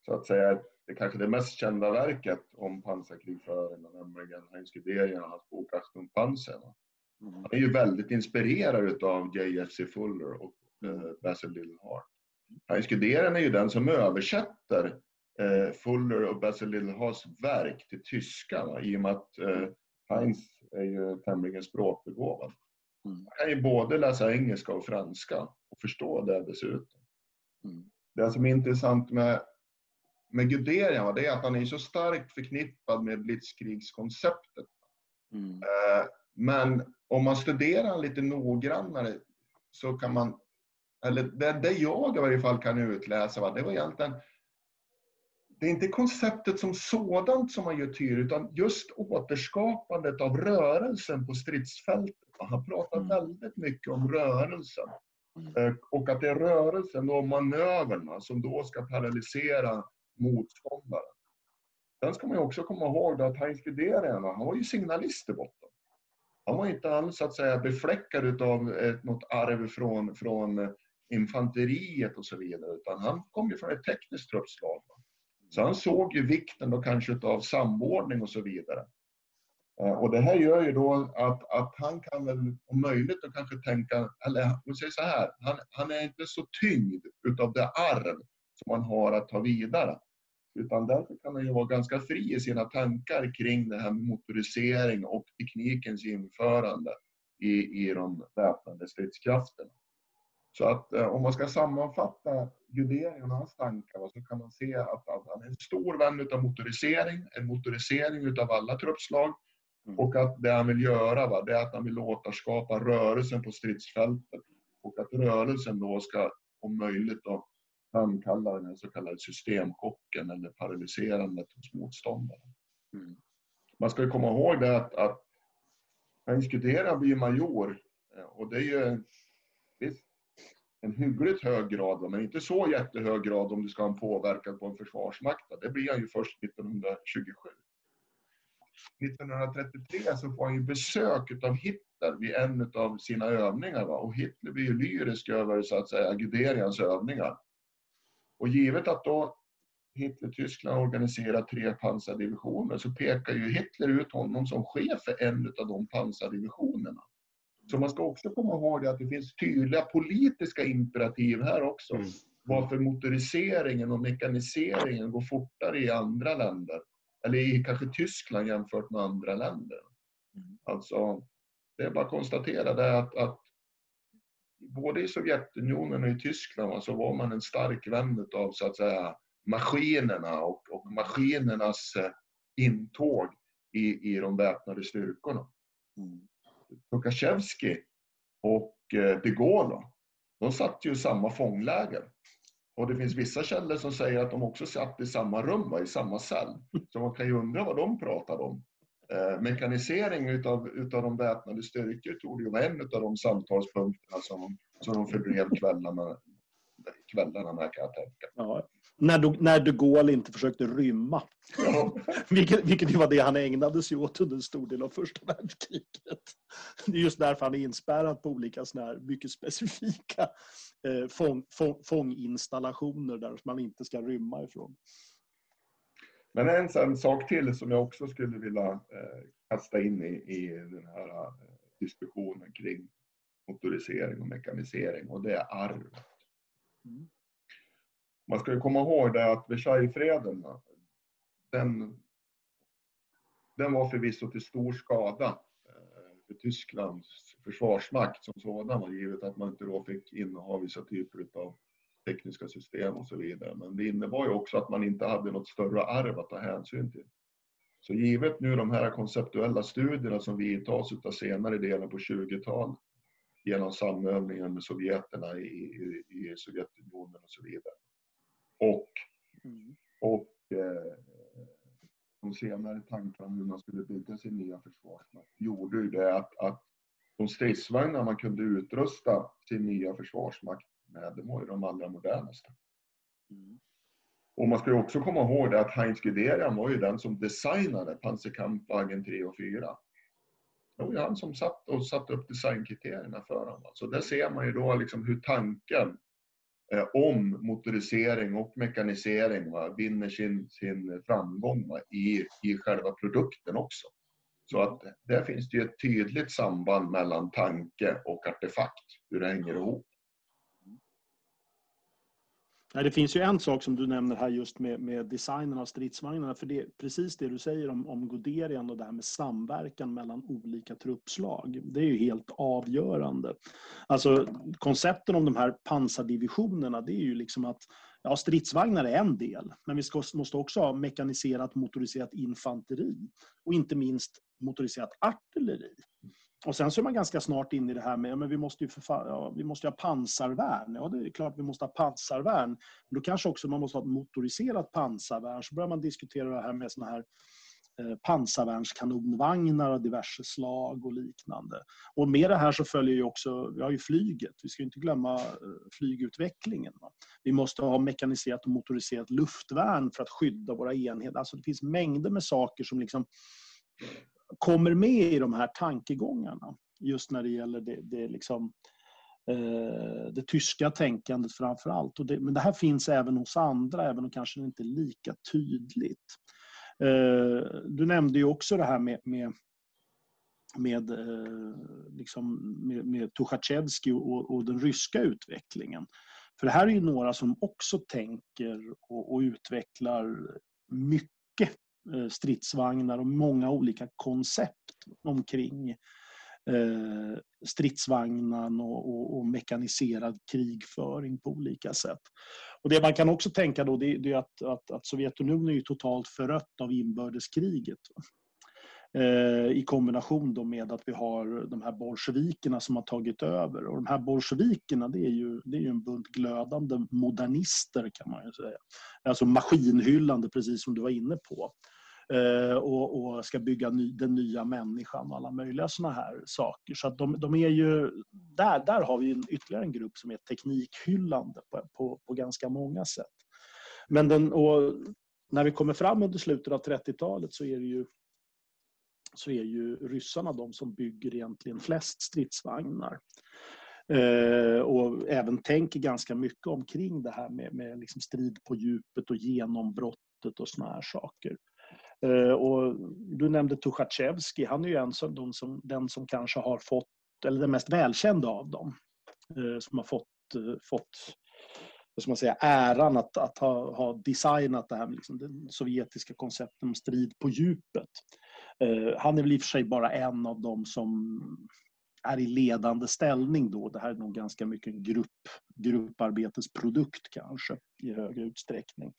så att säga det kanske det mest kända verket om pansarkrigföringen, nämligen Heinz Guderian och hans bok Achtung Panzer. Mm. Han är ju väldigt inspirerad av J.F.C. Fuller och eh, Basil Littlehart. Heinz Guderian är ju den som översätter eh, Fuller och Basil Littleharts verk till tyska va? i och med att eh, Heinz är ju tämligen språkbegåvad. Mm. Han kan ju både läsa engelska och franska och förstå det dessutom. Mm. Det som är intressant med, med Guderian det är att han är så starkt förknippad med blitzkrigskonceptet. Mm. Eh, men om man studerar lite noggrannare så kan man, eller det, det jag i varje fall kan utläsa, va, det var egentligen det är inte konceptet som sådant som man gör tydligt, utan just återskapandet av rörelsen på stridsfältet. Han pratar mm. väldigt mycket om rörelsen. Mm. Eh, och att det är rörelsen, och manöverna, som då ska paralysera motståndaren. Sen ska man ju också komma ihåg att Heinz Guderian, han var ju signalist i botten han var inte alls så att säga befläckad av eh, något arv från, från infanteriet och så vidare, utan han kom ju från ett tekniskt truppslag. Så han såg ju vikten då kanske av samordning och så vidare. Eh, och det här gör ju då att, att han kan väl om möjligt och kanske tänka, eller man säger så här, han, han är inte så tyngd utav det arv som man har att ta vidare. Utan därför kan han ju vara ganska fri i sina tankar kring det här med motorisering och teknikens införande i, i de väpnade stridskrafterna. Så att eh, om man ska sammanfatta Guderian och hans tankar så kan man se att, att han är en stor vän av motorisering, en motorisering utav alla truppslag. Mm. Och att det han vill göra va, det är att han vill återskapa rörelsen på stridsfältet. Och att rörelsen då ska om möjligt då, framkallar den så kallade systemchocken eller paralyserandet hos motståndaren. Mm. Man ska komma ihåg det att, att Heinz Gudera blir major eh, och det är ju visst, en hyggligt hög grad, men inte så jättehög grad om du ska ha en påverkan på en försvarsmakt. Det blir han ju först 1927. 1933 så får han ju besök av Hitler vid en av sina övningar. Va? Och Hitler blir ju lyrisk över så att säga Guderians övningar. Och givet att då Hitler-Tyskland organiserar tre pansardivisioner så pekar ju Hitler ut honom som chef för en av de pansardivisionerna. Så man ska också komma ihåg att det finns tydliga politiska imperativ här också. Mm. Varför motoriseringen och mekaniseringen går fortare i andra länder. Eller i kanske Tyskland jämfört med andra länder. Mm. Alltså, det är bara att konstatera det att, att både i Sovjetunionen och i Tyskland så var man en stark vän av så att säga maskinerna och, och maskinernas eh, intåg i, i de väpnade styrkorna. Mm. Och eh, de Gaulle, de satt ju i samma fångläger. Och det finns vissa källor som säger att de också satt i samma rum, i samma cell. Så man kan ju undra vad de pratade om. Eh, mekanisering utav, utav de väpnade styrkor tror ju vara en av de samtalspunkterna som, som de fördrev kvällarna, kvällarna med kan jag tänka. Ja, när, du, när de Gaulle inte försökte rymma. Ja. vilket, vilket var det han ägnade sig åt under en stor del av första världskriget. Det är just därför han är inspärrad på olika såna här mycket specifika eh, fång, fång, fånginstallationer där man inte ska rymma ifrån. Men en sån sak till som jag också skulle vilja eh, kasta in i, i den här eh, diskussionen kring motorisering och mekanisering och det är arvet. Mm. Man ska ju komma ihåg det att Versaillesfreden, den, den var förvisso till stor skada eh, för Tysklands försvarsmakt som sådan, givet att man inte då fick inneha vissa typer av tekniska system och så vidare. Men det innebar ju också att man inte hade något större arv att ta hänsyn till. Så givet nu de här konceptuella studierna som vidtas av senare delen på 20-talet genom samövningen med sovjeterna i, i, i, Sovjetunionen och så vidare. Och, mm. och eh, de senare tankarna om hur man skulle bygga sin nya försvarsmakt gjorde ju det att, att de stridsvagnar man kunde utrusta sin nya försvarsmakt med, det var ju de allra modernaste. Mm. Och man ska ju också komma ihåg det att Heinz Guderian var ju den som designade Panzerkampfwagen 3 och 4. Det var ju han som satt och satte upp designkriterierna för dem. Så där ser man ju då liksom hur tanken om motorisering och mekanisering va, vinner sin, sin framgång va, i, i själva produkten också. Så att där finns det ju ett tydligt samband mellan tanke och artefakt, hur det hänger ihop. Nej, det finns ju en sak som du nämner här just med, med designen av stridsvagnarna. För det är precis det du säger om, om Goderian och det här med samverkan mellan olika truppslag. Det är ju helt avgörande. Alltså koncepten om de här pansardivisionerna, det är ju liksom att ja, stridsvagnar är en del, men vi ska, måste också ha mekaniserat motoriserat infanteri och inte minst motoriserat artilleri. Och sen så är man ganska snart in i det här med men vi måste ju för, ja, vi måste ha pansarvärn. Ja, det är klart vi måste ha pansarvärn. Men då kanske också man måste ha ett motoriserat pansarvärn. Så börjar man diskutera det här med såna här eh, pansarvärnskanonvagnar av diverse slag och liknande. Och med det här så följer ju också, vi har ju flyget. Vi ska inte glömma eh, flygutvecklingen. Va? Vi måste ha mekaniserat och motoriserat luftvärn för att skydda våra enheter. Alltså det finns mängder med saker som liksom kommer med i de här tankegångarna. Just när det gäller det, det, liksom, eh, det tyska tänkandet framför allt. Och det, men det här finns även hos andra, även om kanske inte är lika tydligt. Eh, du nämnde ju också det här med, med med, eh, liksom, med, med Tuchatjevskij och, och, den ryska utvecklingen. För det här är ju några som också tänker och, och utvecklar mycket Eh, stridsvagnar och många olika koncept omkring eh, stridsvagnar stridsvagnen och, och, och, mekaniserad krigföring på olika sätt. Och det man kan också tänka då det, det är att, att, att Sovjetunionen är totalt förött av inbördeskriget. Eh, I kombination då med att vi har de här bolsjevikerna som har tagit över. Och de här bolsjevikerna det är ju, det är ju en bunt glödande modernister kan man ju säga. Alltså maskinhyllande precis som du var inne på. Eh, och, och, ska bygga ny, den nya människan och alla möjliga såna här saker. Så att de, de, är ju, där, där har vi en, ytterligare en grupp som är teknikhyllande på, på, på ganska många sätt. Men den, och när vi kommer fram under slutet av 30-talet så är det ju så är ju ryssarna de som bygger egentligen flest stridsvagnar. Eh, och även tänker ganska mycket omkring det här med, med liksom strid på djupet och genombrottet och såna här saker. Eh, och du nämnde Tuchatjevskij, han är ju en som, den, som, den som kanske har fått, eller den mest välkända av dem, eh, som har fått, eh, fått vad ska man säga, äran att, att ha, ha designat det här med liksom det sovjetiska koncepten om strid på djupet. Eh, han är väl i och för sig bara en av dem som är i ledande ställning då. Det här är nog ganska mycket en grupp, grupparbetesprodukt kanske i högre utsträckning.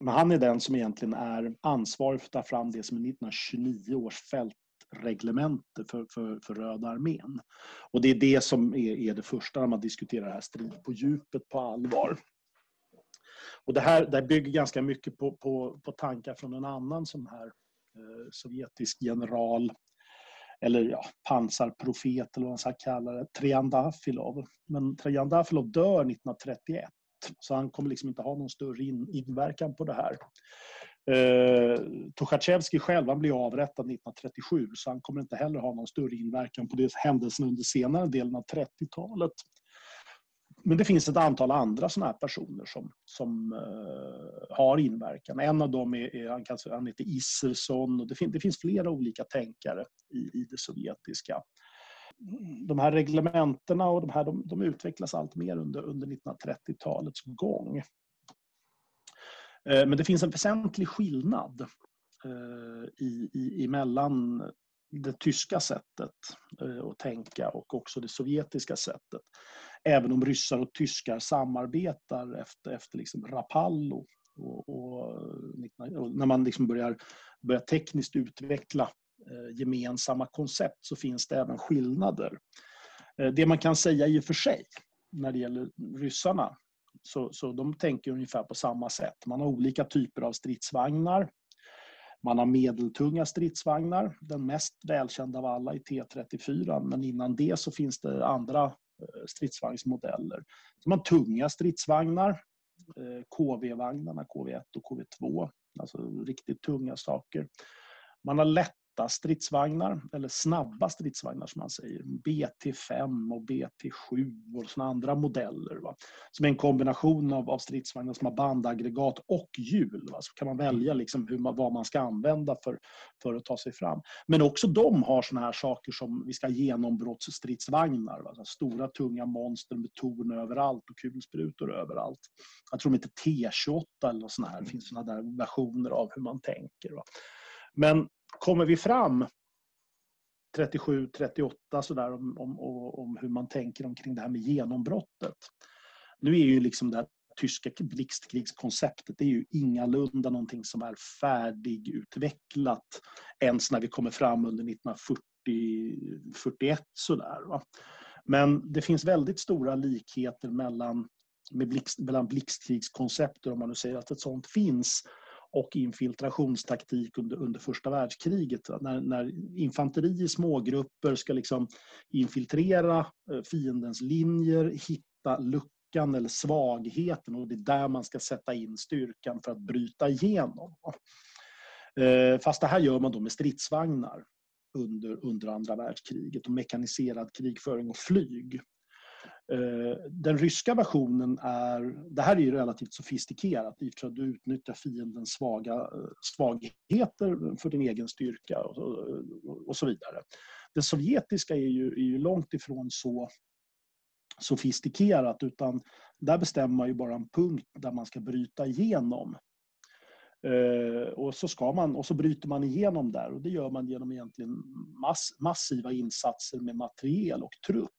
Men han är den som egentligen är ansvarig för att ta fram det som är 1929 års fältreglemente för, för, för Röda armén. Och det är det som är, är det första när man diskuterar det här strid på djupet på allvar. Och det här det bygger ganska mycket på, på, på tankar från en annan sån här Eh, sovjetisk general eller ja, pansarprofet eller vad man ska kalla det, Triandafilov. Men Triandafilov dör 1931 så han kommer liksom inte ha någon större inverkan på det här. Eh, Tuchatjevskij själv han blir avrättad 1937 så han kommer inte heller ha någon större inverkan på det händelserna under senare delen av 30-talet. Men det finns ett antal andra sådana här personer som, som uh, har inverkan. En av dem är, är han, kan, han heter Isserson och det, fin, det finns flera olika tänkare i, i det sovjetiska. De här reglementena och de, här, de, de utvecklas allt mer under, under 1930-talets gång. Uh, men det finns en väsentlig skillnad uh, i, i, emellan det tyska sättet eh, att tänka och också det sovjetiska sättet även om ryssar och tyskar samarbetar efter, efter liksom Rapallo och, och, eh, och när man liksom börjar, börjar tekniskt utveckla eh, gemensamma koncept så finns det även skillnader. Det man kan säga i och för sig när det gäller ryssarna så, så de tänker ungefär på samma sätt. Man har olika typer av stridsvagnar. Man har medeltunga stridsvagnar. Den mest välkända av alla är T34 men innan det så finns det andra eh, stridsvagnsmodeller. Så man tunga stridsvagnar, eh, KV-vagnarna, KV1 och KV2, alltså riktigt tunga saker. Man har lätt lätta stridsvagnar, eller snabba stridsvagnar som man säger. BT5 och BT7 och såna andra modeller. Va? Som är en kombination av, av stridsvagnar som har bandaggregat och hjul. Va? Så kan man välja liksom hur man, vad man ska använda för, för att ta sig fram. Men också de har såna här saker som vi ska genombrottsstridsvagnar. Va? Stora tunga monster med torn överallt och kulsprutor överallt. Jag tror de heter T28 eller såna här. Det finns såna där versioner av hur man tänker. Va? Men kommer vi fram 37, 38 sådär om, om, om hur man tänker omkring det här med genombrottet. Nu är ju liksom det här tyska blixtkrigskonceptet det är ju ingalunda någonting som är färdigutvecklat ens när vi kommer fram under 1940, 41 sådär. Va? Men det finns väldigt stora likheter mellan, med blixt, mellan blixtkrigskonceptet, om man nu säger att ett sånt finns, och infiltrationstaktik under, under första världskriget. När, när infanteri i smågrupper ska liksom infiltrera eh, fiendens linjer, hitta luckan eller svagheten och det är där man ska sätta in styrkan för att bryta igenom. Eh, fast det här gör man då med stridsvagnar under, under andra världskriget och mekaniserad krigföring och flyg. Eh, den ryska versionen är, det här är ju relativt sofistikerat i och för att du utnyttjar fiendens svaga, eh, svagheter för din egen styrka och, eh, och, så vidare. Det sovjetiska är ju, är ju långt ifrån så sofistikerat utan där bestämmer man ju bara en punkt där man ska bryta igenom. Uh, och, så ska man, och så bryter man igenom där och det gör man genom egentligen mass, massiva insatser med materiel och trupp.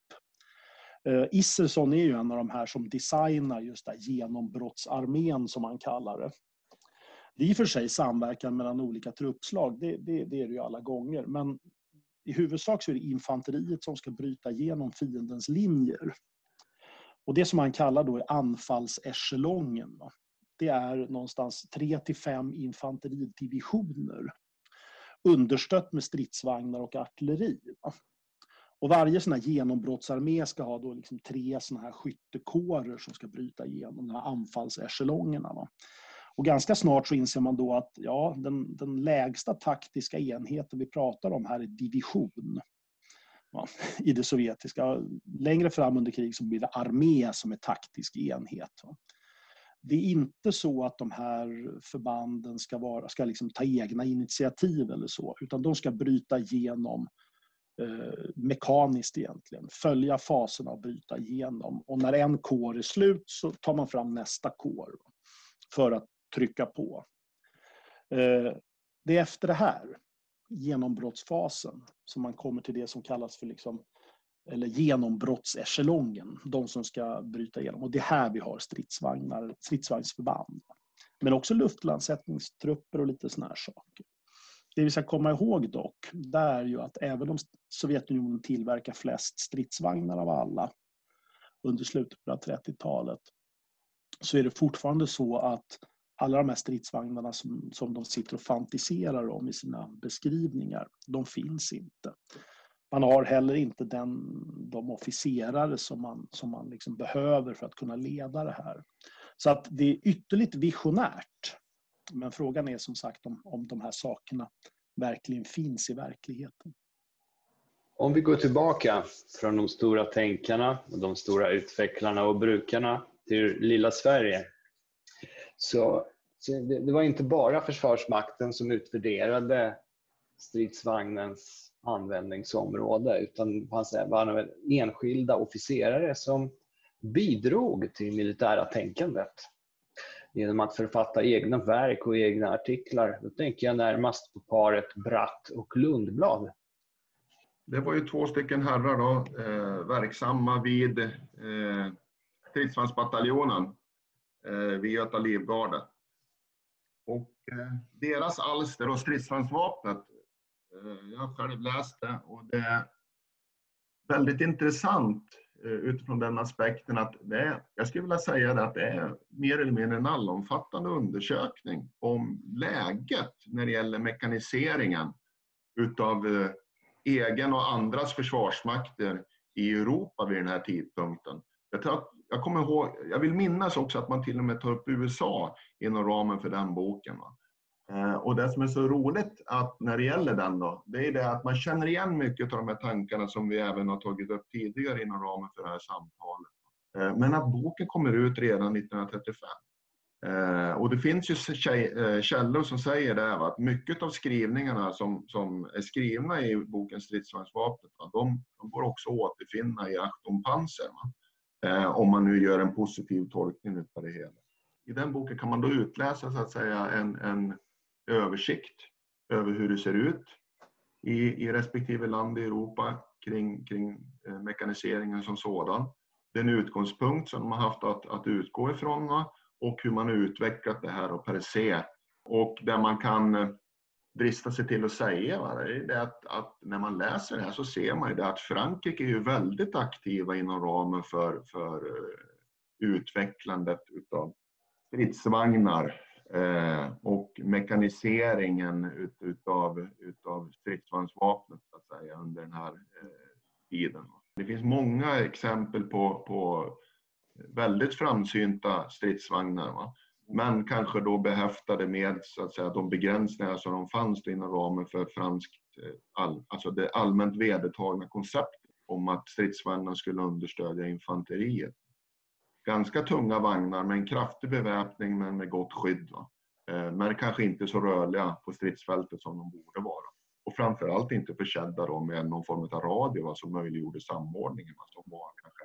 Eh, Isserson är ju en av de här som designar just det genombrottsarmén som man kallar det. Det är i och för sig samverkan mellan olika truppslag, det, det, det är det ju alla gånger. Men i huvudsak så är det infanteriet som ska bryta igenom fiendens linjer. Och det som man kallar då är anfallseschelongen. Det är någonstans 3 till 5 infanteridivisioner understött med stridsvagnar och artilleri. Och varje sån här genombrottsarmé ska ha då liksom tre såna här skyttekårer som ska bryta igenom de här anfallseschelongerna. Va? Och ganska snart så inser man då att ja, den, den lägsta taktiska enheten vi pratar om här är division. I det sovjetiska. Längre fram under krig så blir det armé som är taktisk enhet. Va? Det är inte så att de här förbanden ska, vara, ska liksom ta egna initiativ eller så, utan de ska bryta igenom eh, mekaniskt egentligen. Följa faserna och bryta igenom. Och när en kår är slut så tar man fram nästa kår för att trycka på. Eh, det är efter det här, genombrottsfasen, som man kommer till det som kallas för liksom eller genombrottseschelongen, de som ska bryta igenom. Och det är här vi har stridsvagnar, stridsvagnsförband. Men också luftlandsättningstrupper och lite såna här saker. Det vi ska komma ihåg dock, det är ju att även om Sovjetunionen tillverkar flest stridsvagnar av alla under slutet på 30-talet, så är det fortfarande så att alla de här stridsvagnarna som, som de sitter och fantiserar om i sina beskrivningar, de finns inte. Man har heller inte den, de officerare som man, som man liksom behöver för att kunna leda det här. Så att det är ytterligt visionärt. Men frågan är som sagt om, om de här sakerna verkligen finns i verkligheten. Om vi går tillbaka från de stora tänkarna, och de stora utvecklarna och brukarna till lilla Sverige. Så, det, det var inte bara Försvarsmakten som utvärderade stridsvagnens användningsområde utan det fanns även enskilda officerare som bidrog till militära tänkandet genom att författa egna verk och egna artiklar. Då tänker jag närmast på paret Bratt och Lundblad. Det var ju två stycken herrar då, eh, verksamma vid eh, stridsvagnsbataljonen eh, vid Göta livgarde. Och eh, deras alster och stridsvagnsvapnet, eh, jag har själv läst det och det är väldigt intressant Eh, utifrån den aspekten att det är, jag skulle vilja säga det att det är mer eller mindre en allomfattande undersökning om läget när det gäller mekaniseringen utav eh, egen och andras försvarsmakter i Europa vid den här tidpunkten. Jag, tar, jag, kommer ihåg, jag vill minnas också att man till och med tar upp USA inom ramen för den boken. Va? Eh, och det som är så roligt att när det gäller den då, det är det att man känner igen mycket av de här tankarna som vi även har tagit upp tidigare inom ramen för det här samtalet. Eh, men att boken kommer ut redan 1935. Eh, och det finns ju källor som säger det, att mycket av skrivningarna som, som är skrivna i boken Stridsvagnsvapnet, de, de går också att återfinna i Achtung Panzer. Om man nu gör en positiv tolkning av det hela. I den boken kan man då utläsa så att säga en, en översikt över hur det ser ut i, i respektive land i Europa kring, kring eh, mekaniseringen som sådan. Den utgångspunkt som de har haft att, att utgå ifrån och hur man har utvecklat det här och per se. Och där man kan eh, drista sig till att säga va, det är att, att, när man läser det här så ser man ju det att Frankrike är ju väldigt aktiva inom ramen för, för eh, utvecklandet utav stridsvagnar Eh, och mekaniseringen ut, utav, utav stridsvagnsvapnet så att säga, under den här eh, tiden. Det finns många exempel på, på väldigt framsynta stridsvagnar. Va? Men kanske då behäftade med så att säga, de begränsningar som de fanns inom ramen för franskt, eh, all, alltså det allmänt vedertagna konceptet om att stridsvagnar skulle understödja infanteriet ganska tunga vagnar med en kraftig beväpning men med gott skydd. Va? Eh, men kanske inte så rörliga på stridsfältet som de borde vara. Och framförallt inte försedda med någon form av radio va, som möjliggjorde samordningen, va, som var kanske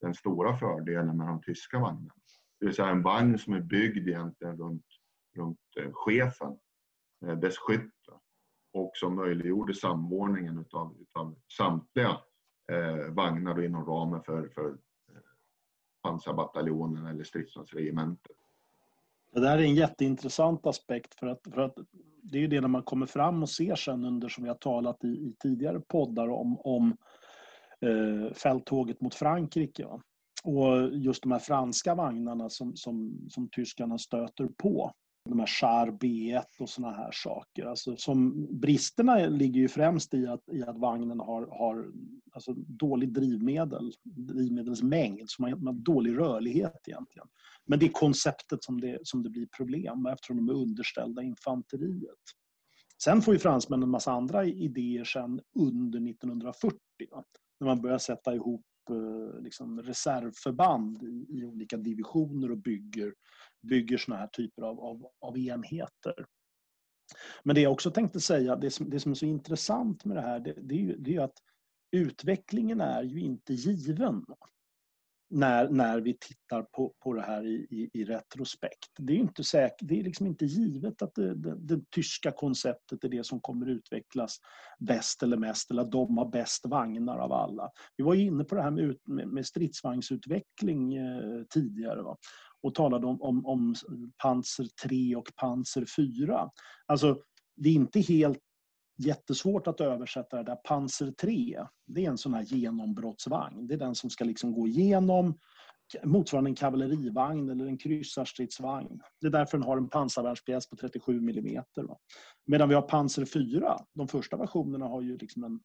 den stora fördelen med de tyska vagnarna. Det vill säga en vagn som är byggd egentligen runt, runt eh, chefen, eh, dess skytt och som möjliggjorde samordningen utav, utav samtliga eh, vagnar inom ramen för, för pansarbataljonen eller stridsvagnsregementet. Det där är en jätteintressant aspekt för att, för att det är ju det när man kommer fram och ser sen under, som vi har talat i, i tidigare poddar om, om eh, fälttåget mot Frankrike. Va? Och just de här franska vagnarna som, som, som tyskarna stöter på de här Char B1 och såna här saker. Alltså som, bristerna ligger ju främst i att, i att vagnen har, har alltså dålig drivmedel, drivmedelsmängd, så man har dålig rörlighet egentligen. Men det är konceptet som det, som det blir problem med eftersom de är underställda infanteriet. Sen får ju fransmännen en massa andra idéer sen under 1940 va? när man börjar sätta ihop eh, liksom reservförband i, olika divisioner och bygger bygger såna här typer av, av, av enheter. Men det jag också tänkte säga, det som, det som är så intressant med det här, det, det är ju det är att utvecklingen är ju inte given. när, när vi tittar på, på det här i, i, i retrospekt. Det är inte säkert, det är liksom inte givet att det, det, det, tyska konceptet är det som kommer utvecklas bäst eller mest, eller att de har bäst vagnar av alla. Vi var inne på det här med, med, med stridsvagnsutveckling eh, tidigare va? Och talade om, om, om Panzer 3 och Panzer 4. Alltså, det är inte helt jättesvårt att översätta det där. Panzer 3, det är en sån här genombrottsvagn. Det är den som ska liksom gå igenom motsvarande en kavallerivagn eller en kryssarstridsvagn. Det är därför den har en pansarvärnspjäs på 37 mm. Medan vi har Panzer 4, de första versionerna har ju liksom en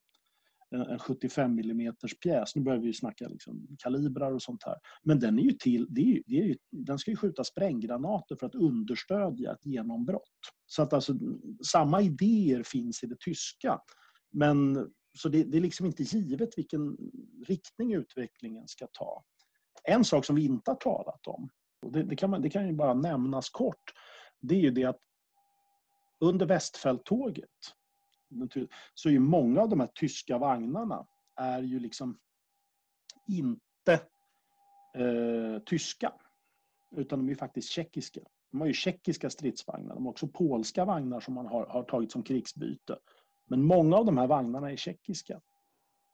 en 75 mm pjäs. Nu börjar vi snacka liksom kalibrar och sånt här. Men den, är ju till, det är, det är den ska ju skjuta spränggranater för att understödja ett genombrott. Så att alltså, samma idéer finns i det tyska. Men, så det, det är liksom inte givet vilken riktning utvecklingen ska ta. En sak som vi inte har talat om, och det, det, kan, man, det kan ju bara nämnas kort, det är ju det att under Västfälttåget så är ju många av de här tyska vagnarna är ju liksom inte eh, tyska. Utan de är faktiskt tjeckiska. De har ju tjeckiska stridsvagnar. De har också polska vagnar som man har, har tagit som krigsbyte. Men många av de här vagnarna är tjeckiska.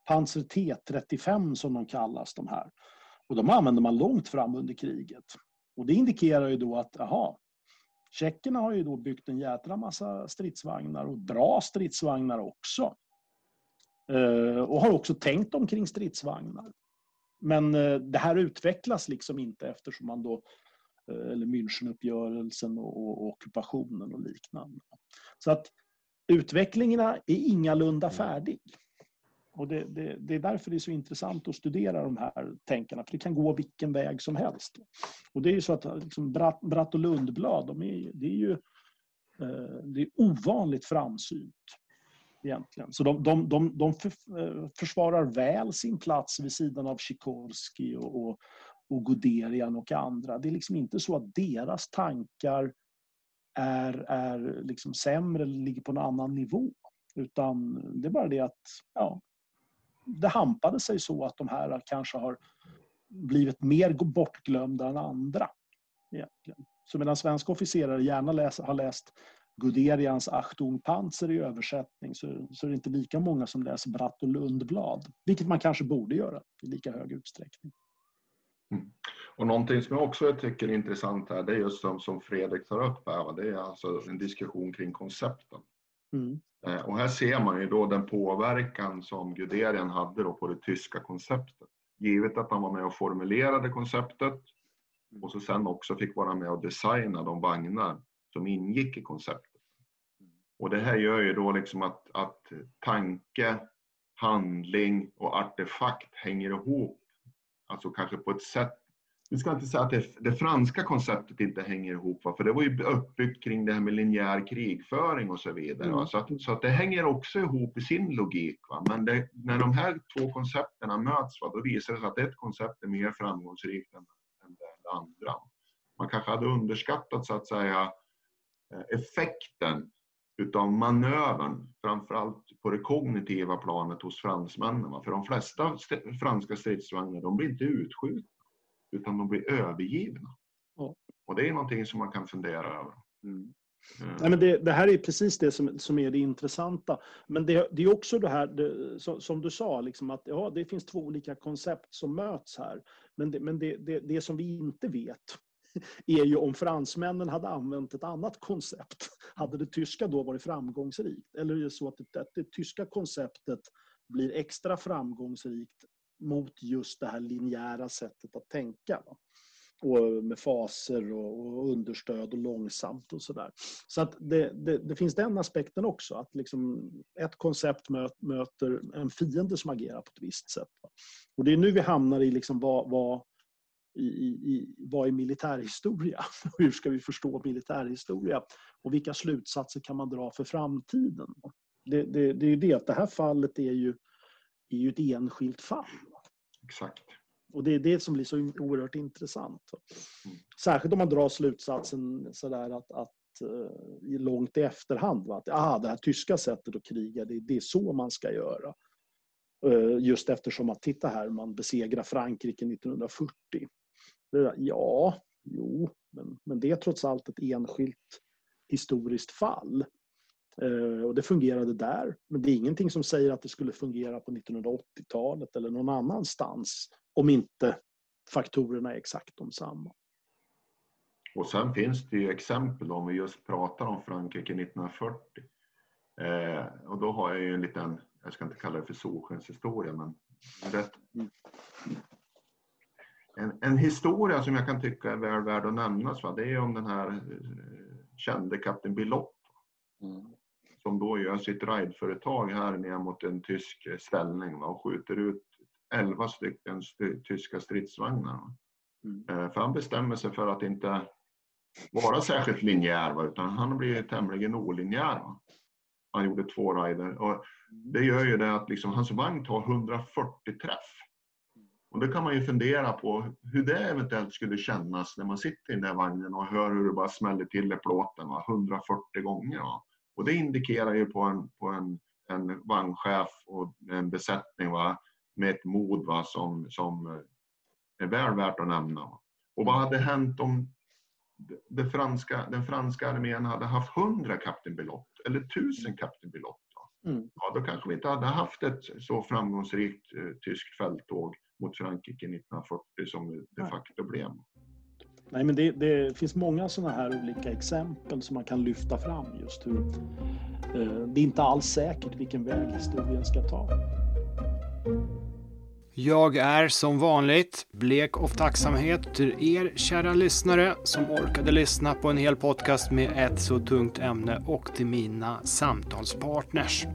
Panzer T35 som de kallas, de här. Och de använder man långt fram under kriget. Och det indikerar ju då att, aha, Tjeckerna har ju då byggt en jädra massa stridsvagnar och bra stridsvagnar också. Eh, och har också tänkt omkring stridsvagnar. Men eh, det här utvecklas liksom inte eftersom man då eh, eller Münchenuppgörelsen och, och, ockupationen och liknande. Så att utvecklingen är ingalunda färdig. Och det, det, det, är därför det är så intressant att studera de här tänkarna, för det kan gå vilken väg som helst. Och det är ju så att liksom Bratt, Bratt och Lundblad, de är, det är ju eh, det är ovanligt framsynt. Egentligen. Så de, de, de, de eh, försvarar väl sin plats vid sidan av Sikorski och, och, och Guderian och andra. Det är liksom inte så att deras tankar är, är liksom sämre eller ligger på en annan nivå. Utan det är bara det att ja, det hampade sig så att de här kanske har blivit mer bortglömda än andra. Egentligen. Så medan svenska officerare gärna läs, har läst Guderians Achtung Panzer i översättning så, så är det inte lika många som läser Bratt och Lundblad. Vilket man kanske borde göra i lika hög utsträckning. Mm. Och någonting som jag också tycker är intressant här, det är just som, som Fredrik tar upp här, det är alltså en diskussion kring koncepten. Mm. Eh, och här ser man ju då den påverkan som Guderian hade då på det tyska konceptet. Givet att han var med och formulerade konceptet och så sen också fick vara med och designa de vagnar som ingick i konceptet. Och det här gör ju då liksom att, att tanke, handling och artefakt hänger ihop. Alltså kanske på ett sätt vi ska inte säga att det, det, franska konceptet inte hänger ihop, för det var ju uppbyggt kring det här med linjär krigföring och så vidare. Mm. Så, att, så att det hänger också ihop i sin logik. Va? Men det, när de här två koncepterna möts, va, då visar det sig att ett koncept är mer framgångsrikt än, än det andra. Man kanske hade underskattat så att säga eh, effekten utav manövern, framförallt på det kognitiva planet hos fransmännen. För de flesta franska stridsvagnar, de blir inte utskjutna utan de blir övergivna. Ja. Och det är någonting som man kan fundera över. Mm. Mm. Nej, men det, det, här är precis det som, som är det intressanta. Men det, det är också det här, det, som, som, du sa, liksom att ja, det finns två olika koncept som möts här. Men, det, men det, som vi inte vet är ju om fransmännen hade använt ett annat koncept. Hade det tyska då varit framgångsrikt? Eller är det så att det tyska konceptet blir extra framgångsrikt mot just det här linjära sättet att tänka. Och med faser och, understöd och långsamt och sådär. Så att det, det, det, finns den aspekten också. Att liksom ett koncept möter en fiende som agerar på ett visst sätt. Och det är nu vi hamnar i liksom vad, vad i, i, vad är militärhistoria? Hur ska vi förstå militärhistoria? Och vilka slutsatser kan man dra för framtiden? Det, det, det är ju det att det här fallet är ju, är ju ett enskilt fall. Exakt. Och det är det som blir så oerhört intressant. Mm. Särskilt om man drar slutsatsen sådär att, att uh, långt i efterhand. Va? Att ah, det här tyska sättet att kriga, det, det är så man ska göra. Eh, just eftersom att, titta här, man besegrar Frankrike 1940. Ja, jo, men, men det är trots allt ett enskilt historiskt fall. Eh, och det fungerade där. Men det är ingenting som säger att det skulle fungera på 1980-talet eller någon annanstans om inte faktorerna är exakt de samma. Och sen finns det ju exempel om vi just pratar om Frankrike 1940. Eh, och då har jag ju en liten, jag ska inte kalla det för solskenshistoria, men rätt. En, en, historia som jag kan tycka är väl värd att nämnas, va? det är om den här eh, kände kapten Bilott. Mm. Som då gör sitt rideföretag här ner mot en tysk ställning va? och skjuter ut 11 stycken tyska stridsvagnar. Mm. Eh, för han bestämmer sig för att inte vara särskilt linjär, va? utan han blir tämligen olinjär. Va? Han gjorde två rider. Och det gör ju det att liksom, hans vagn tar 140 träff. Och då kan man ju fundera på hur det eventuellt skulle kännas när man sitter i den där vagnen och hör hur det bara smäller till i plåten va? 140 gånger. Va? Och det indikerar ju på en, på en, en vagnchef och en besättning va? med ett mod va? Som, som är väl värt att nämna. Va? Och vad hade hänt om det franska, den franska armén hade haft 100 Captain Bilott eller 1000 Captain Bilott? Mm. Ja, då kanske vi inte hade haft ett så framgångsrikt eh, tyskt fälttåg mot Frankrike 1940 som det de facto blev. Nej, men det, det, finns många sådana här olika exempel som man kan lyfta fram just hur eh, det är inte alls säkert vilken väg historien ska ta. Jag är som vanligt blek av tacksamhet till er kära lyssnare som orkade lyssna på en hel podcast med ett så tungt ämne och till mina samtalspartners.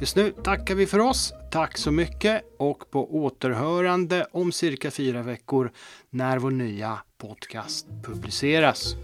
Just nu tackar vi för oss. Tack så mycket och på återhörande om cirka fyra veckor när vår nya podcast publiceras.